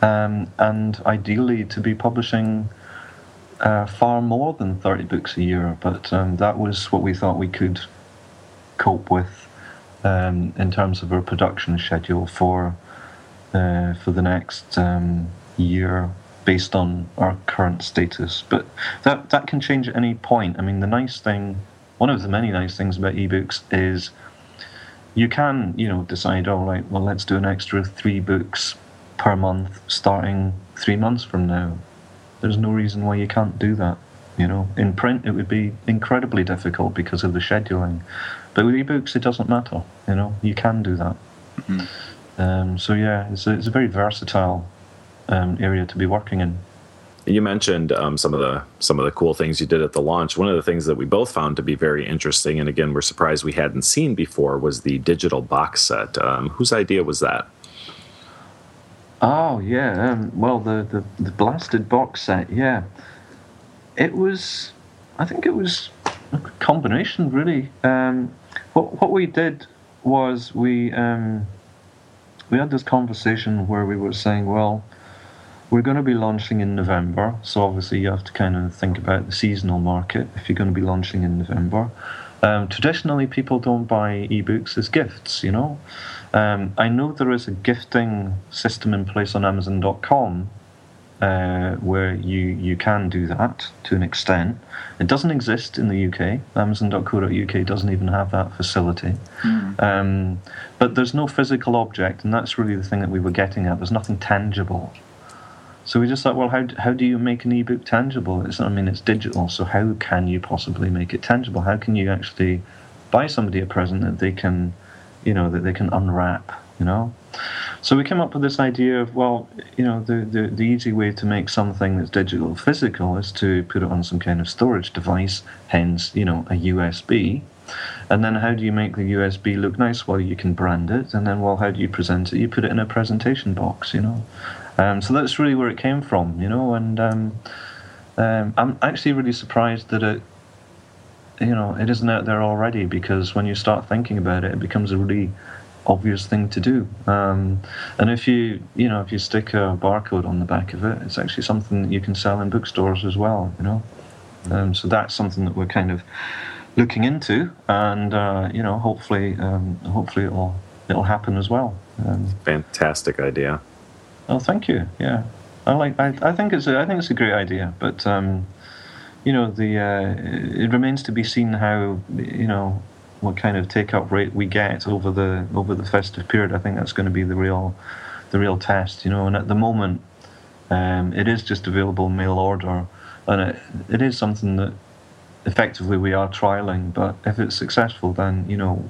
um, and ideally to be publishing uh, far more than thirty books a year. But um, that was what we thought we could cope with um, in terms of our production schedule for uh, for the next um, year based on our current status. But that that can change at any point. I mean, the nice thing, one of the many nice things about ebooks is you can, you know, decide, all right, well, let's do an extra three books per month starting three months from now. There's no reason why you can't do that. You know, in print it would be incredibly difficult because of the scheduling, but with ebooks it doesn't matter. You know, you can do that. Mm-hmm. Um, so yeah, it's a, it's a very versatile um, area to be working in. You mentioned um, some of the some of the cool things you did at the launch. One of the things that we both found to be very interesting, and again, we're surprised we hadn't seen before, was the digital box set. Um, whose idea was that? Oh yeah, um, well the, the the blasted box set, yeah. It was, I think it was a combination really. Um, what what we did was we um, we had this conversation where we were saying, well, we're going to be launching in November, so obviously you have to kind of think about the seasonal market if you're going to be launching in November. Um, traditionally, people don't buy ebooks as gifts, you know. Um, I know there is a gifting system in place on Amazon.com uh, where you, you can do that to an extent. It doesn't exist in the UK. Amazon.co.uk doesn't even have that facility. Mm. Um, but there's no physical object, and that's really the thing that we were getting at. There's nothing tangible. So we just thought, well, how how do you make an ebook tangible? It's I mean, it's digital, so how can you possibly make it tangible? How can you actually buy somebody a present that they can, you know, that they can unwrap, you know? So we came up with this idea of, well, you know, the, the, the easy way to make something that's digital physical is to put it on some kind of storage device, hence, you know, a USB. And then how do you make the USB look nice? Well, you can brand it, and then, well, how do you present it? You put it in a presentation box, you know. Um, so that's really where it came from, you know. And um, um, I'm actually really surprised that it, you know, it isn't out there already because when you start thinking about it, it becomes a really obvious thing to do. Um, and if you, you know, if you stick a barcode on the back of it, it's actually something that you can sell in bookstores as well, you know. Um, so that's something that we're kind of looking into, and uh, you know, hopefully, um, hopefully it'll it'll happen as well. Fantastic idea. Oh, thank you. Yeah, I like. I, I think it's. A, I think it's a great idea, but um, you know, the uh, it remains to be seen how you know what kind of take up rate we get over the over the festive period. I think that's going to be the real the real test. You know, and at the moment, um, it is just available mail order, and it, it is something that effectively we are trialing. But if it's successful, then you know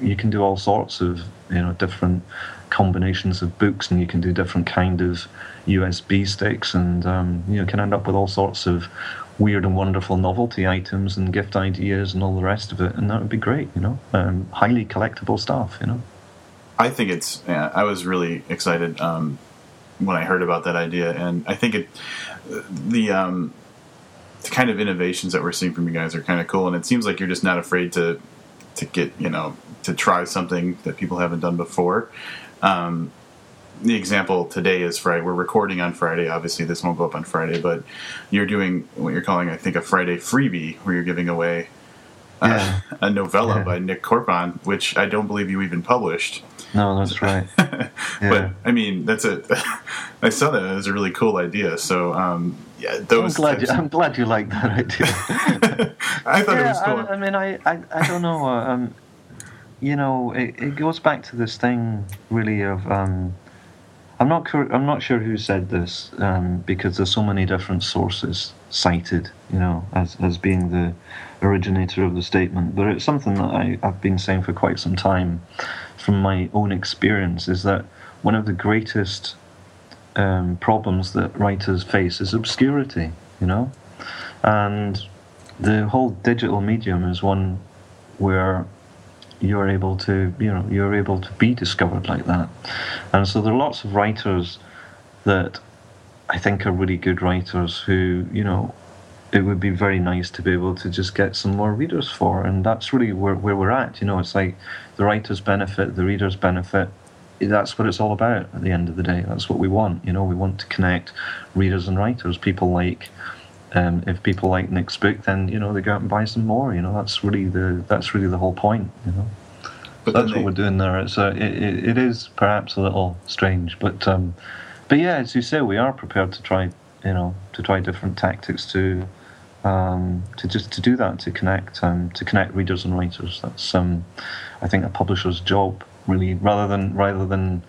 you can do all sorts of you know different combinations of books, and you can do different kind of USB sticks, and um, you know can end up with all sorts of weird and wonderful novelty items and gift ideas and all the rest of it, and that would be great. You know, um, highly collectible stuff. You know. I think it's. Yeah, I was really excited um, when I heard about that idea, and I think it the um, the kind of innovations that we're seeing from you guys are kind of cool, and it seems like you're just not afraid to to get you know to try something that people haven't done before. Um, the example today is Friday. We're recording on Friday. Obviously, this won't go up on Friday, but you're doing what you're calling, I think, a Friday freebie, where you're giving away uh, yeah. a novella yeah. by Nik Korpon, which I don't believe you even published. No, that's right. yeah. But I mean, that's a. I saw that as a really cool idea. So um, yeah, those. I'm glad. You, I'm glad you like that idea. I thought it was cool. I, I mean, I, I, I don't know. Uh, um, you know, it, it goes back to this thing really of. Um, I'm not sure. I'm not sure who said this um, because there's so many different sources cited. You know, as as being the originator of the statement, but it's something that I, I've been saying for quite some time from my own experience is that one of the greatest um, problems that writers face is obscurity, you know? And the whole digital medium is one where you're able to, you know, you're able to be discovered like that. And so there are lots of writers that I think are really good writers who, you know, it would be very nice to be able to just get some more readers for. And that's really where, where we're at. You know, it's like the writers benefit, the readers benefit. That's what it's all about at the end of the day. That's what we want. You know, we want to connect readers and writers. People like, um, if people like Nik's book, then you know they go out and buy some more. You know, that's really the that's really the whole point. You know, but that's what we're doing there. It's a, it, it is perhaps a little strange, but um, but yeah, as you say, we are prepared to try. You know, to try different tactics to um, to just to do that to connect um, to connect readers and writers. That's um, I think a publisher's job really, rather than rather than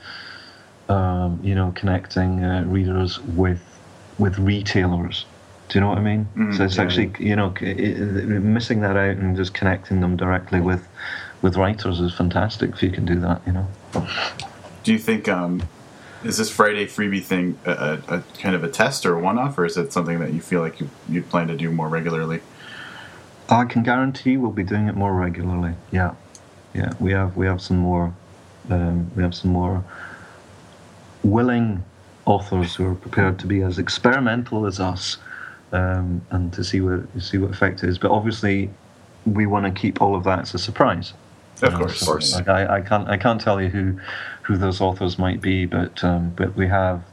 um, you know connecting uh, readers with with retailers. Do you know what I mean? Mm, so it's yeah, actually you know missing that out and just connecting them directly with with writers is fantastic if you can do that. You know. Do you think um, is this Friday freebie thing a, a, a kind of a test or a one-off, or is it something that you feel like you you plan to do more regularly? I can guarantee we'll be doing it more regularly. Yeah, yeah. We have we have some more um, we have some more willing authors who are prepared to be as experimental as us um, and to see what see what effect it is. But obviously, we want to keep all of that as a surprise. Of course, of course. Like I, I, can't I can't tell you who who those authors might be, but um, but we have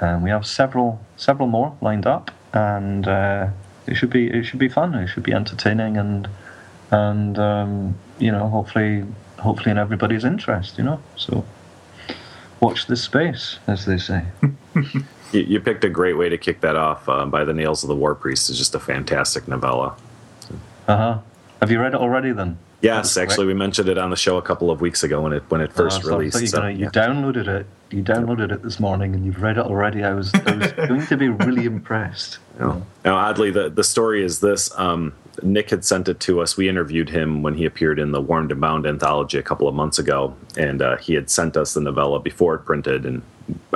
um, we have several several more lined up, and uh, it should be it should be fun. It should be entertaining, and and um, you know hopefully hopefully in everybody's interest. You know, so watch this space, as they say. you, you, picked a great way to kick that off. Uh, by the Nails of the Warpriest is just a fantastic novella. Uh huh. Have you read it already? Then Yes, actually, we mentioned it on the show a couple of weeks ago when it when it oh, first uh, released. So, you downloaded it. You downloaded it this morning, and you've read it already. I was, I was going to be really impressed. Now, oddly, the the story is this: um, Nik had sent it to us. We interviewed him when he appeared in the Warmed and Bound anthology a couple of months ago, and uh, he had sent us the novella before it printed, and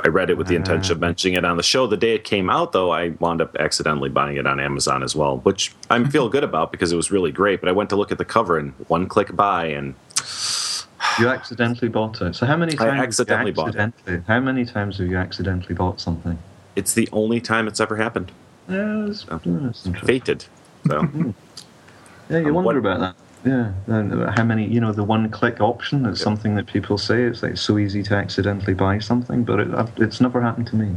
I read it with the ah. intention of mentioning it on the show. The day it came out, though, I wound up accidentally buying it on Amazon as well, which I mm-hmm. feel good about because it was really great. But I went to look at the cover and one click buy, and you accidentally bought it. So how many times? I accidentally, accidentally bought it. How many times have you accidentally bought something? It's the only time it's ever happened. Yeah, it's, so, fated. So. Hmm. yeah, you um, wonder what, about that. Yeah, how many? You know, the one-click option is yep. something that people say it's like so easy to accidentally buy something, but it, it's never happened to me.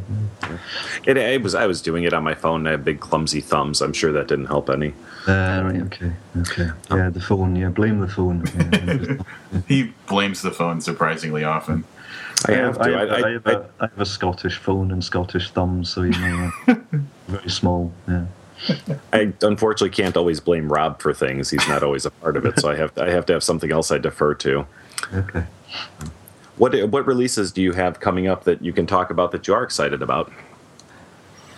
It, it, was. I was doing it on my phone. I have big clumsy thumbs. I'm sure that didn't help any. Uh, right. Okay. Okay. Um, yeah, the phone. Yeah, blame the phone. Yeah, he blames the phone surprisingly often. I have, I have, I, I, I, have a, I have a Scottish phone and Scottish thumbs, so you know, very small. Yeah. I unfortunately can't always blame Rob for things. He's not always a part of it, so I have to, I have to have something else I defer to. Okay. What what releases do you have coming up that you can talk about that you are excited about?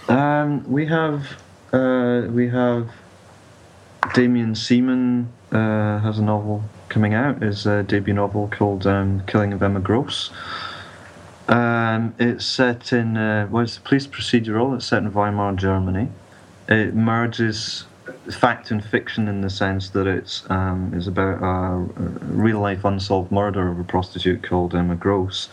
Um, we have uh, we have Damien Seaman uh, has a novel coming out. His uh, debut novel called um, "Killing of Emma Gross." Um, it's set in uh, well, it's a police procedural. It's set in Weimar, Germany. It merges fact and fiction in the sense that it's um, is about a, real life unsolved murder of a prostitute called Emma Gross,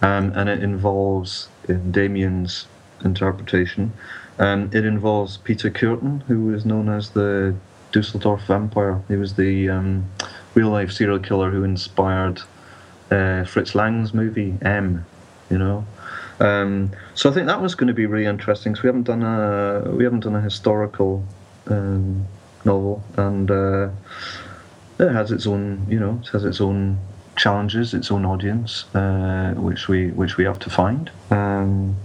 um, and it involves in Damien's interpretation. Um, it involves Peter Kürten, who is known as the Dusseldorf vampire. He was the um, real life serial killer who inspired uh, Fritz Lang's movie M. You know, um, so I think that was going to be really interesting. So we haven't done a we haven't done a historical um, novel, and uh, it has its own you know it has its own challenges, its own audience, uh, which we which we have to find. Um,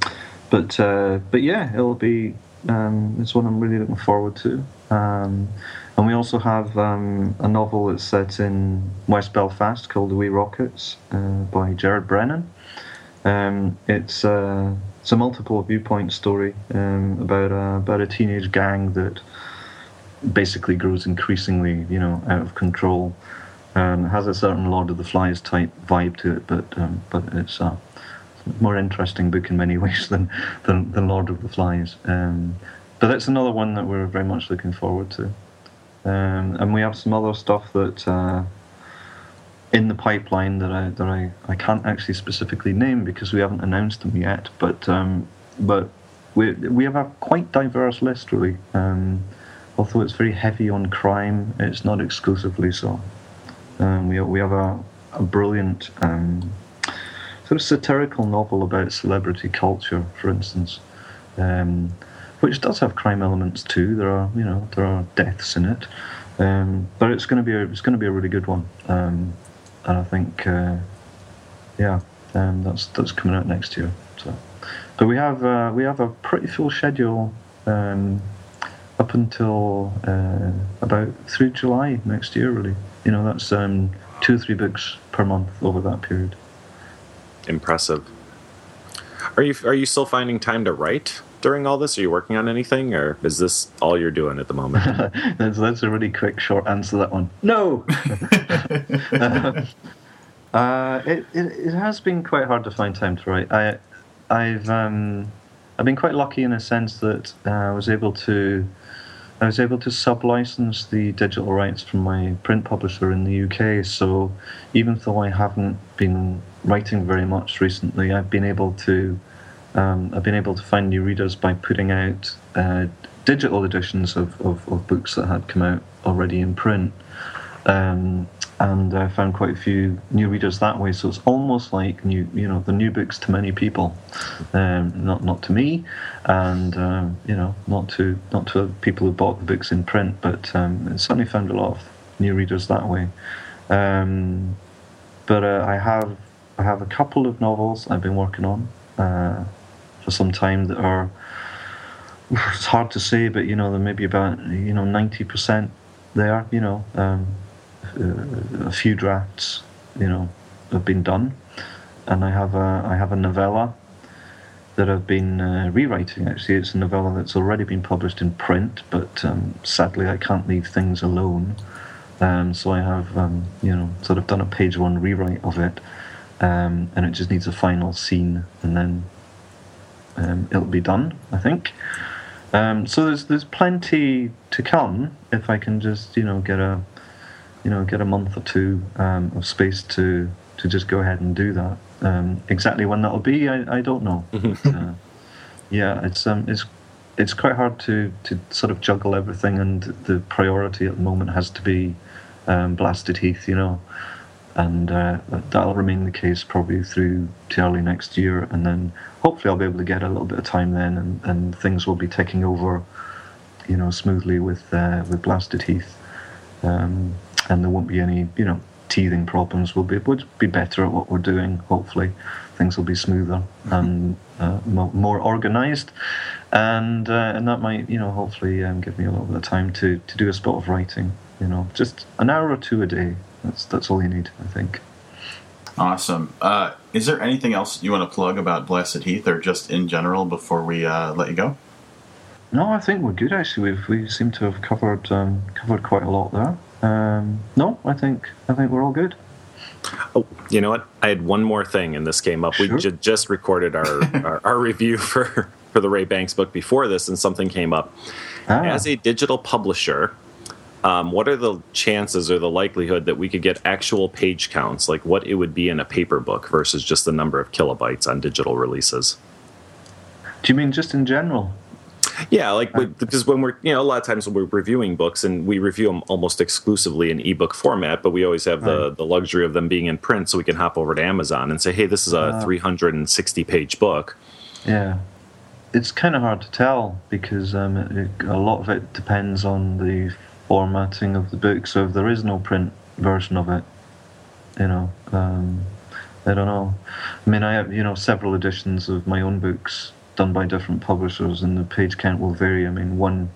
but uh, but yeah, it'll be um, it's one I'm really looking forward to. Um, and we also have um, a novel that's set in West Belfast called The Wee Rockets uh, by Gerard Brennan. Um, it's, uh, it's a multiple viewpoint story um, about, a, about a teenage gang that basically grows increasingly, you know, out of control. Um, has a certain Lord of the Flies type vibe to it, but um, but it's a more interesting book in many ways than than, than Lord of the Flies. Um, but it's another one that we're very much looking forward to. Um, and we have some other stuff that uh, in the pipeline that I that I, I can't actually specifically name because we haven't announced them yet. But um, but we we have a quite diverse list really. Um, although it's very heavy on crime, it's not exclusively so. Um, we we have a, a brilliant um, sort of satirical novel about celebrity culture, for instance. Um, which does have crime elements too. There are, you know, there are deaths in it, um, but it's going to be a, it's going to be a really good one, um, and I think, uh, yeah, um, that's that's coming out next year. So, but we have uh, we have a pretty full schedule um, up until uh, about through July next year. Really, you know, that's um, two or three books per month over that period. Impressive. Are you are you still finding time to write? During all this? Are you working on anything, or is this all you're doing at the moment? that's, that's a really quick, short answer. to That one. No. uh, it, it, it has been quite hard to find time to write. I I've um, I've been quite lucky in a sense that uh, I was able to I was able to sub-license the digital rights from my print publisher in the UK. So even though I haven't been writing very much recently, I've been able to um, I've been able to find new readers by putting out uh, digital editions of, of, of, books that had come out already in print. Um, and I found quite a few new readers that way. So it's almost like new, you know, the new books to many people, um, not not to me, and um, you know, not to not to people who bought the books in print, but um, it certainly found a lot of new readers that way. Um, but uh, I have I have a couple of novels I've been working on. Uh, for some time that are it's hard to say, but you know, there may be about you know ninety percent there. You know, um, uh, a few drafts, you know, have been done, and I have a I have a novella that I've been uh, rewriting. Actually, it's a novella that's already been published in print, but um, sadly, I can't leave things alone. Um, so I have, um, you know, sort of done a page one rewrite of it, um, and it just needs a final scene, and then um, it'll be done, I think. Um, so there's there's plenty to come if I can just you know get a you know get a month or two um, of space to to just go ahead and do that. Um, exactly when that'll be, I, I don't know. but, uh, yeah, it's um it's it's quite hard to to sort of juggle everything, and the priority at the moment has to be um, Blasted Heath, you know and uh, that'll remain the case probably through to early next year, and then hopefully I'll be able to get a little bit of time then, and, and things will be taking over, you know, smoothly with uh, with Blasted Heath, um, and there won't be any you know teething problems. We'll be we'll be better at what we're doing. Hopefully, things will be smoother mm-hmm. and uh, more, more organised, and uh, and that might you know hopefully um, give me a little bit of time to to do a spot of writing. You know, just an hour or two a day that's that's all you need, I think. Awesome. Uh, is there anything else you want to plug about Blasted Heath, or just in general, before we uh, let you go? No, I think we're good. Actually, we've we seem to have covered um, covered quite a lot there. Um, no, I think I think we're all good. Oh, you know what? I had one more thing, and this came up. Sure. We ju- just recorded our, our, our review for, for the Ray Banks book before this, and something came up. Ah. As a digital publisher, um, what are the chances or the likelihood that we could get actual page counts, like what it would be in a paper book versus just the number of kilobytes on digital releases? Do you mean just in general? Yeah, like we, because when we're you know a lot of times when we're reviewing books and we review them almost exclusively in ebook format, but we always have the Right. the luxury of them being in print, so we can hop over to Amazon and say, hey, this is a Ah. 360 page book. Yeah, it's kind of hard to tell because um, it, a lot of it depends on the formatting of the book. So if there is no print version of it, you know, um, I don't know. I mean, I have you know several editions of my own books done by different publishers, and the page count will vary. I mean, one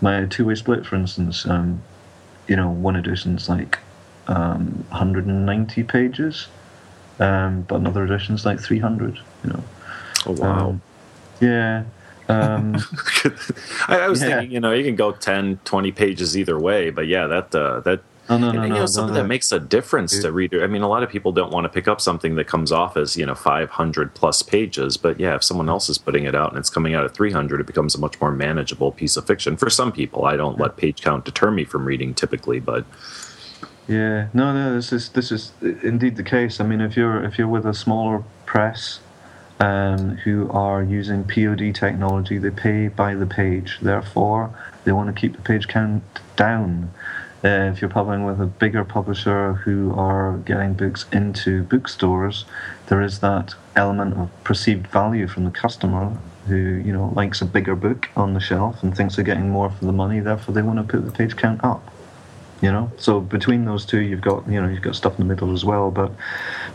my two-way split, for instance, um, you know, one edition's like um, 190 pages, um, but another edition's like 300. You know. Oh wow! Um, yeah. Um, I, I was yeah. thinking, you know, you can go 10, 20 pages either way, but yeah, that uh, that no, no, and, no, you no. know no, something no. that makes a difference to reader. I mean, a lot of people don't want to pick up something that comes off as you know 500 plus pages, but yeah, if someone else is putting it out and it's coming out at 300, it becomes a much more manageable piece of fiction for some people. I don't let page count deter me from reading typically, but Yeah, no, no. This is this is indeed the case. I mean, if you're if you're with a smaller press um, who are using POD technology, they pay by the page. Therefore, they want to keep the page count down. Uh, if you're publishing with a bigger publisher who are getting books into bookstores, there is that element of perceived value from the customer who you know likes a bigger book on the shelf and thinks they're getting more for the money. Therefore, they want to put the page count up you know? So between those two you've got you know you've got stuff in the middle as well but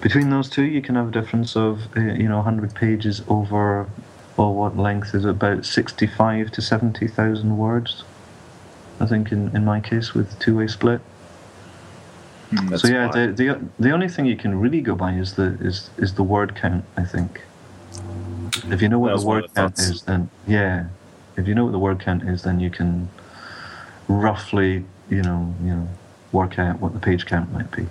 between those two you can have a difference of uh, you know 100 pages over well what length is about 65 to 70,000 words I think in, in my case with two-way split. That's so yeah the, the the only thing you can really go by is the is is the word count I think. If you know what the word count thoughts. is then yeah. If you know what the word count is then you can roughly you know you know work out what the page count might be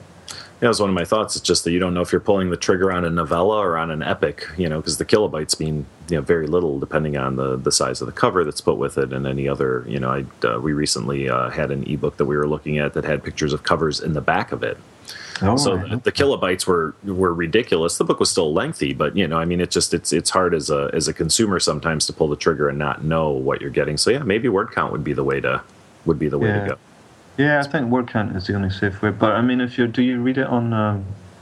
That was one of my thoughts. It's just that you don't know if you're pulling the trigger on a novella or on an epic, you know, because the kilobytes mean you know very little depending on the the size of the cover that's put with it and any other. You know, I uh, we recently uh, had an ebook that we were looking at that had pictures of covers in the back of it. oh, so right. the, the kilobytes were were ridiculous. The book was still lengthy, but you know, I mean, it's just it's it's hard as a as a consumer sometimes to pull the trigger and not know what you're getting. So yeah, maybe word count would be the way to would be the way Yeah. to go. Yeah I think word count is the only safe way but I mean if you do you read it on uh,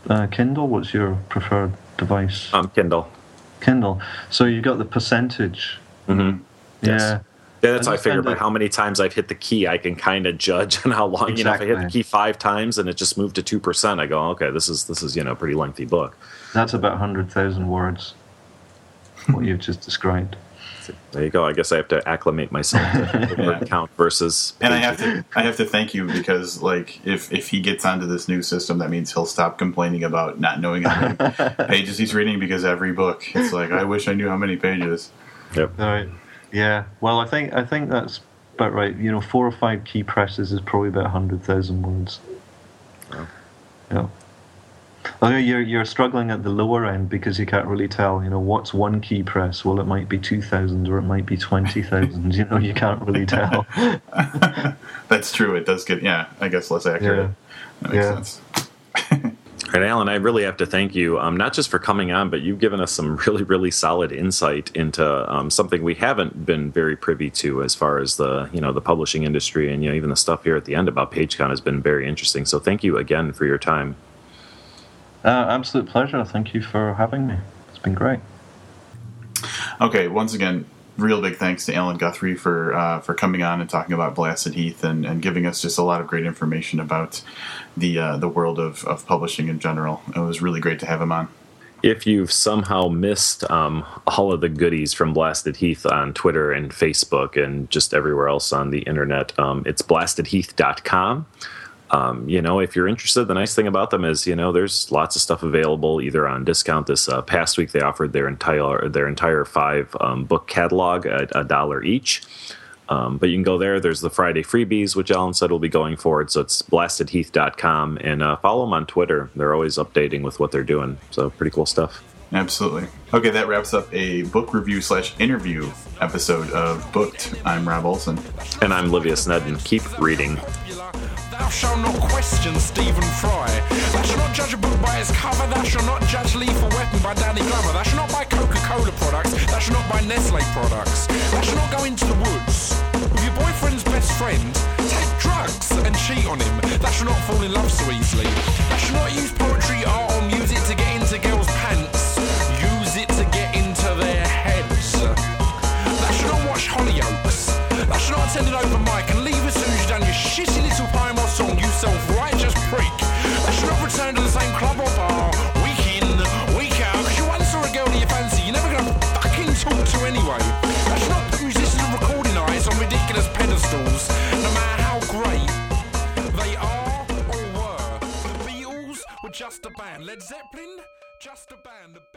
uh, Kindle what's your preferred device Um, Kindle. Kindle so you got the percentage Mm-hmm. Yes. yeah Yeah, that's how I figure by how many times I've hit the key, I can kind of judge on how long. You know, if I hit the key five times and it just moved to two percent, I go, okay, this is this is you know a pretty lengthy book. that's about 100,000 words what you've just described There you go. I guess I have to acclimate myself to the Yeah. count versus. And I have to I have to thank you because like if if he gets onto this new system, that means he'll stop complaining about not knowing how many pages he's reading because every book it's like I wish I knew how many pages. Yep. All right. Yeah. Well, I think I think that's about right. You know, four or five key presses is probably about hundred thousand words. Wow. Yeah. Although you're you're struggling at the lower end because you can't really tell. You know, what's one key press? Well, it might be two thousand or it might be twenty thousand. you know, you can't really tell. That's true. It does get yeah. I guess less accurate. That makes Yeah. sense. All right, Allan, I really have to thank you, um, not just for coming on, but you've given us some really, really solid insight into um, something we haven't been very privy to, as far as the you know the publishing industry, and you know even the stuff here at the end about PageCount has been very interesting. So thank you again for your time. Uh, absolute pleasure. Thank you for having me. It's been great. Okay, once again, real big thanks to Allan Guthrie for uh, for coming on and talking about Blasted Heath and, and giving us just a lot of great information about the uh, the world of, of publishing in general. It was really great to have him on. If you've somehow missed um, all of the goodies from Blasted Heath on Twitter and Facebook and just everywhere else on the internet, um, it's blastedheath.com. Um, you know, if you're interested, the nice thing about them is, you know, there's lots of stuff available either on discount. This uh, past week, they offered their entire their entire five um, book catalog at a dollar each. Um, but you can go there. There's the Friday freebies, which Allan said will be going forward. So it's blastedheath.com and uh, follow them on Twitter. They're always updating with what they're doing. So pretty cool stuff. Absolutely. Okay, that wraps up a book review slash interview episode of Booked. I'm Robb Olson. And I'm Livius Nedin. Keep reading. Thou shalt not question Stephen Fry. Thou shalt not judge a book by its cover. Thou shalt not judge Lethal Weapon by Danny Glover. Thou shalt not buy Coca-Cola products. Thou shalt not buy Nestle products. Thou shalt not go into the woods with your boyfriend's best friend. Take drugs and cheat on him. Thou shalt not fall in love so easily. Thou shalt not use poetry, art, or music to get into girls' pants. Use it to get into their heads. Thou shalt not watch Hollyoaks. Thou shalt not attend an open mic and leave as soon as you've done your shitty self-righteous prick. Thou shalt not return to the same club or bar, week in, week out, cause you once saw a girl that you fancy, you're never gonna fucking talk to anyway. Thou shalt not put musicians and recording eyes on ridiculous pedestals, no matter how great they are or were. The Beatles were just a band. Led Zeppelin, just a band. The.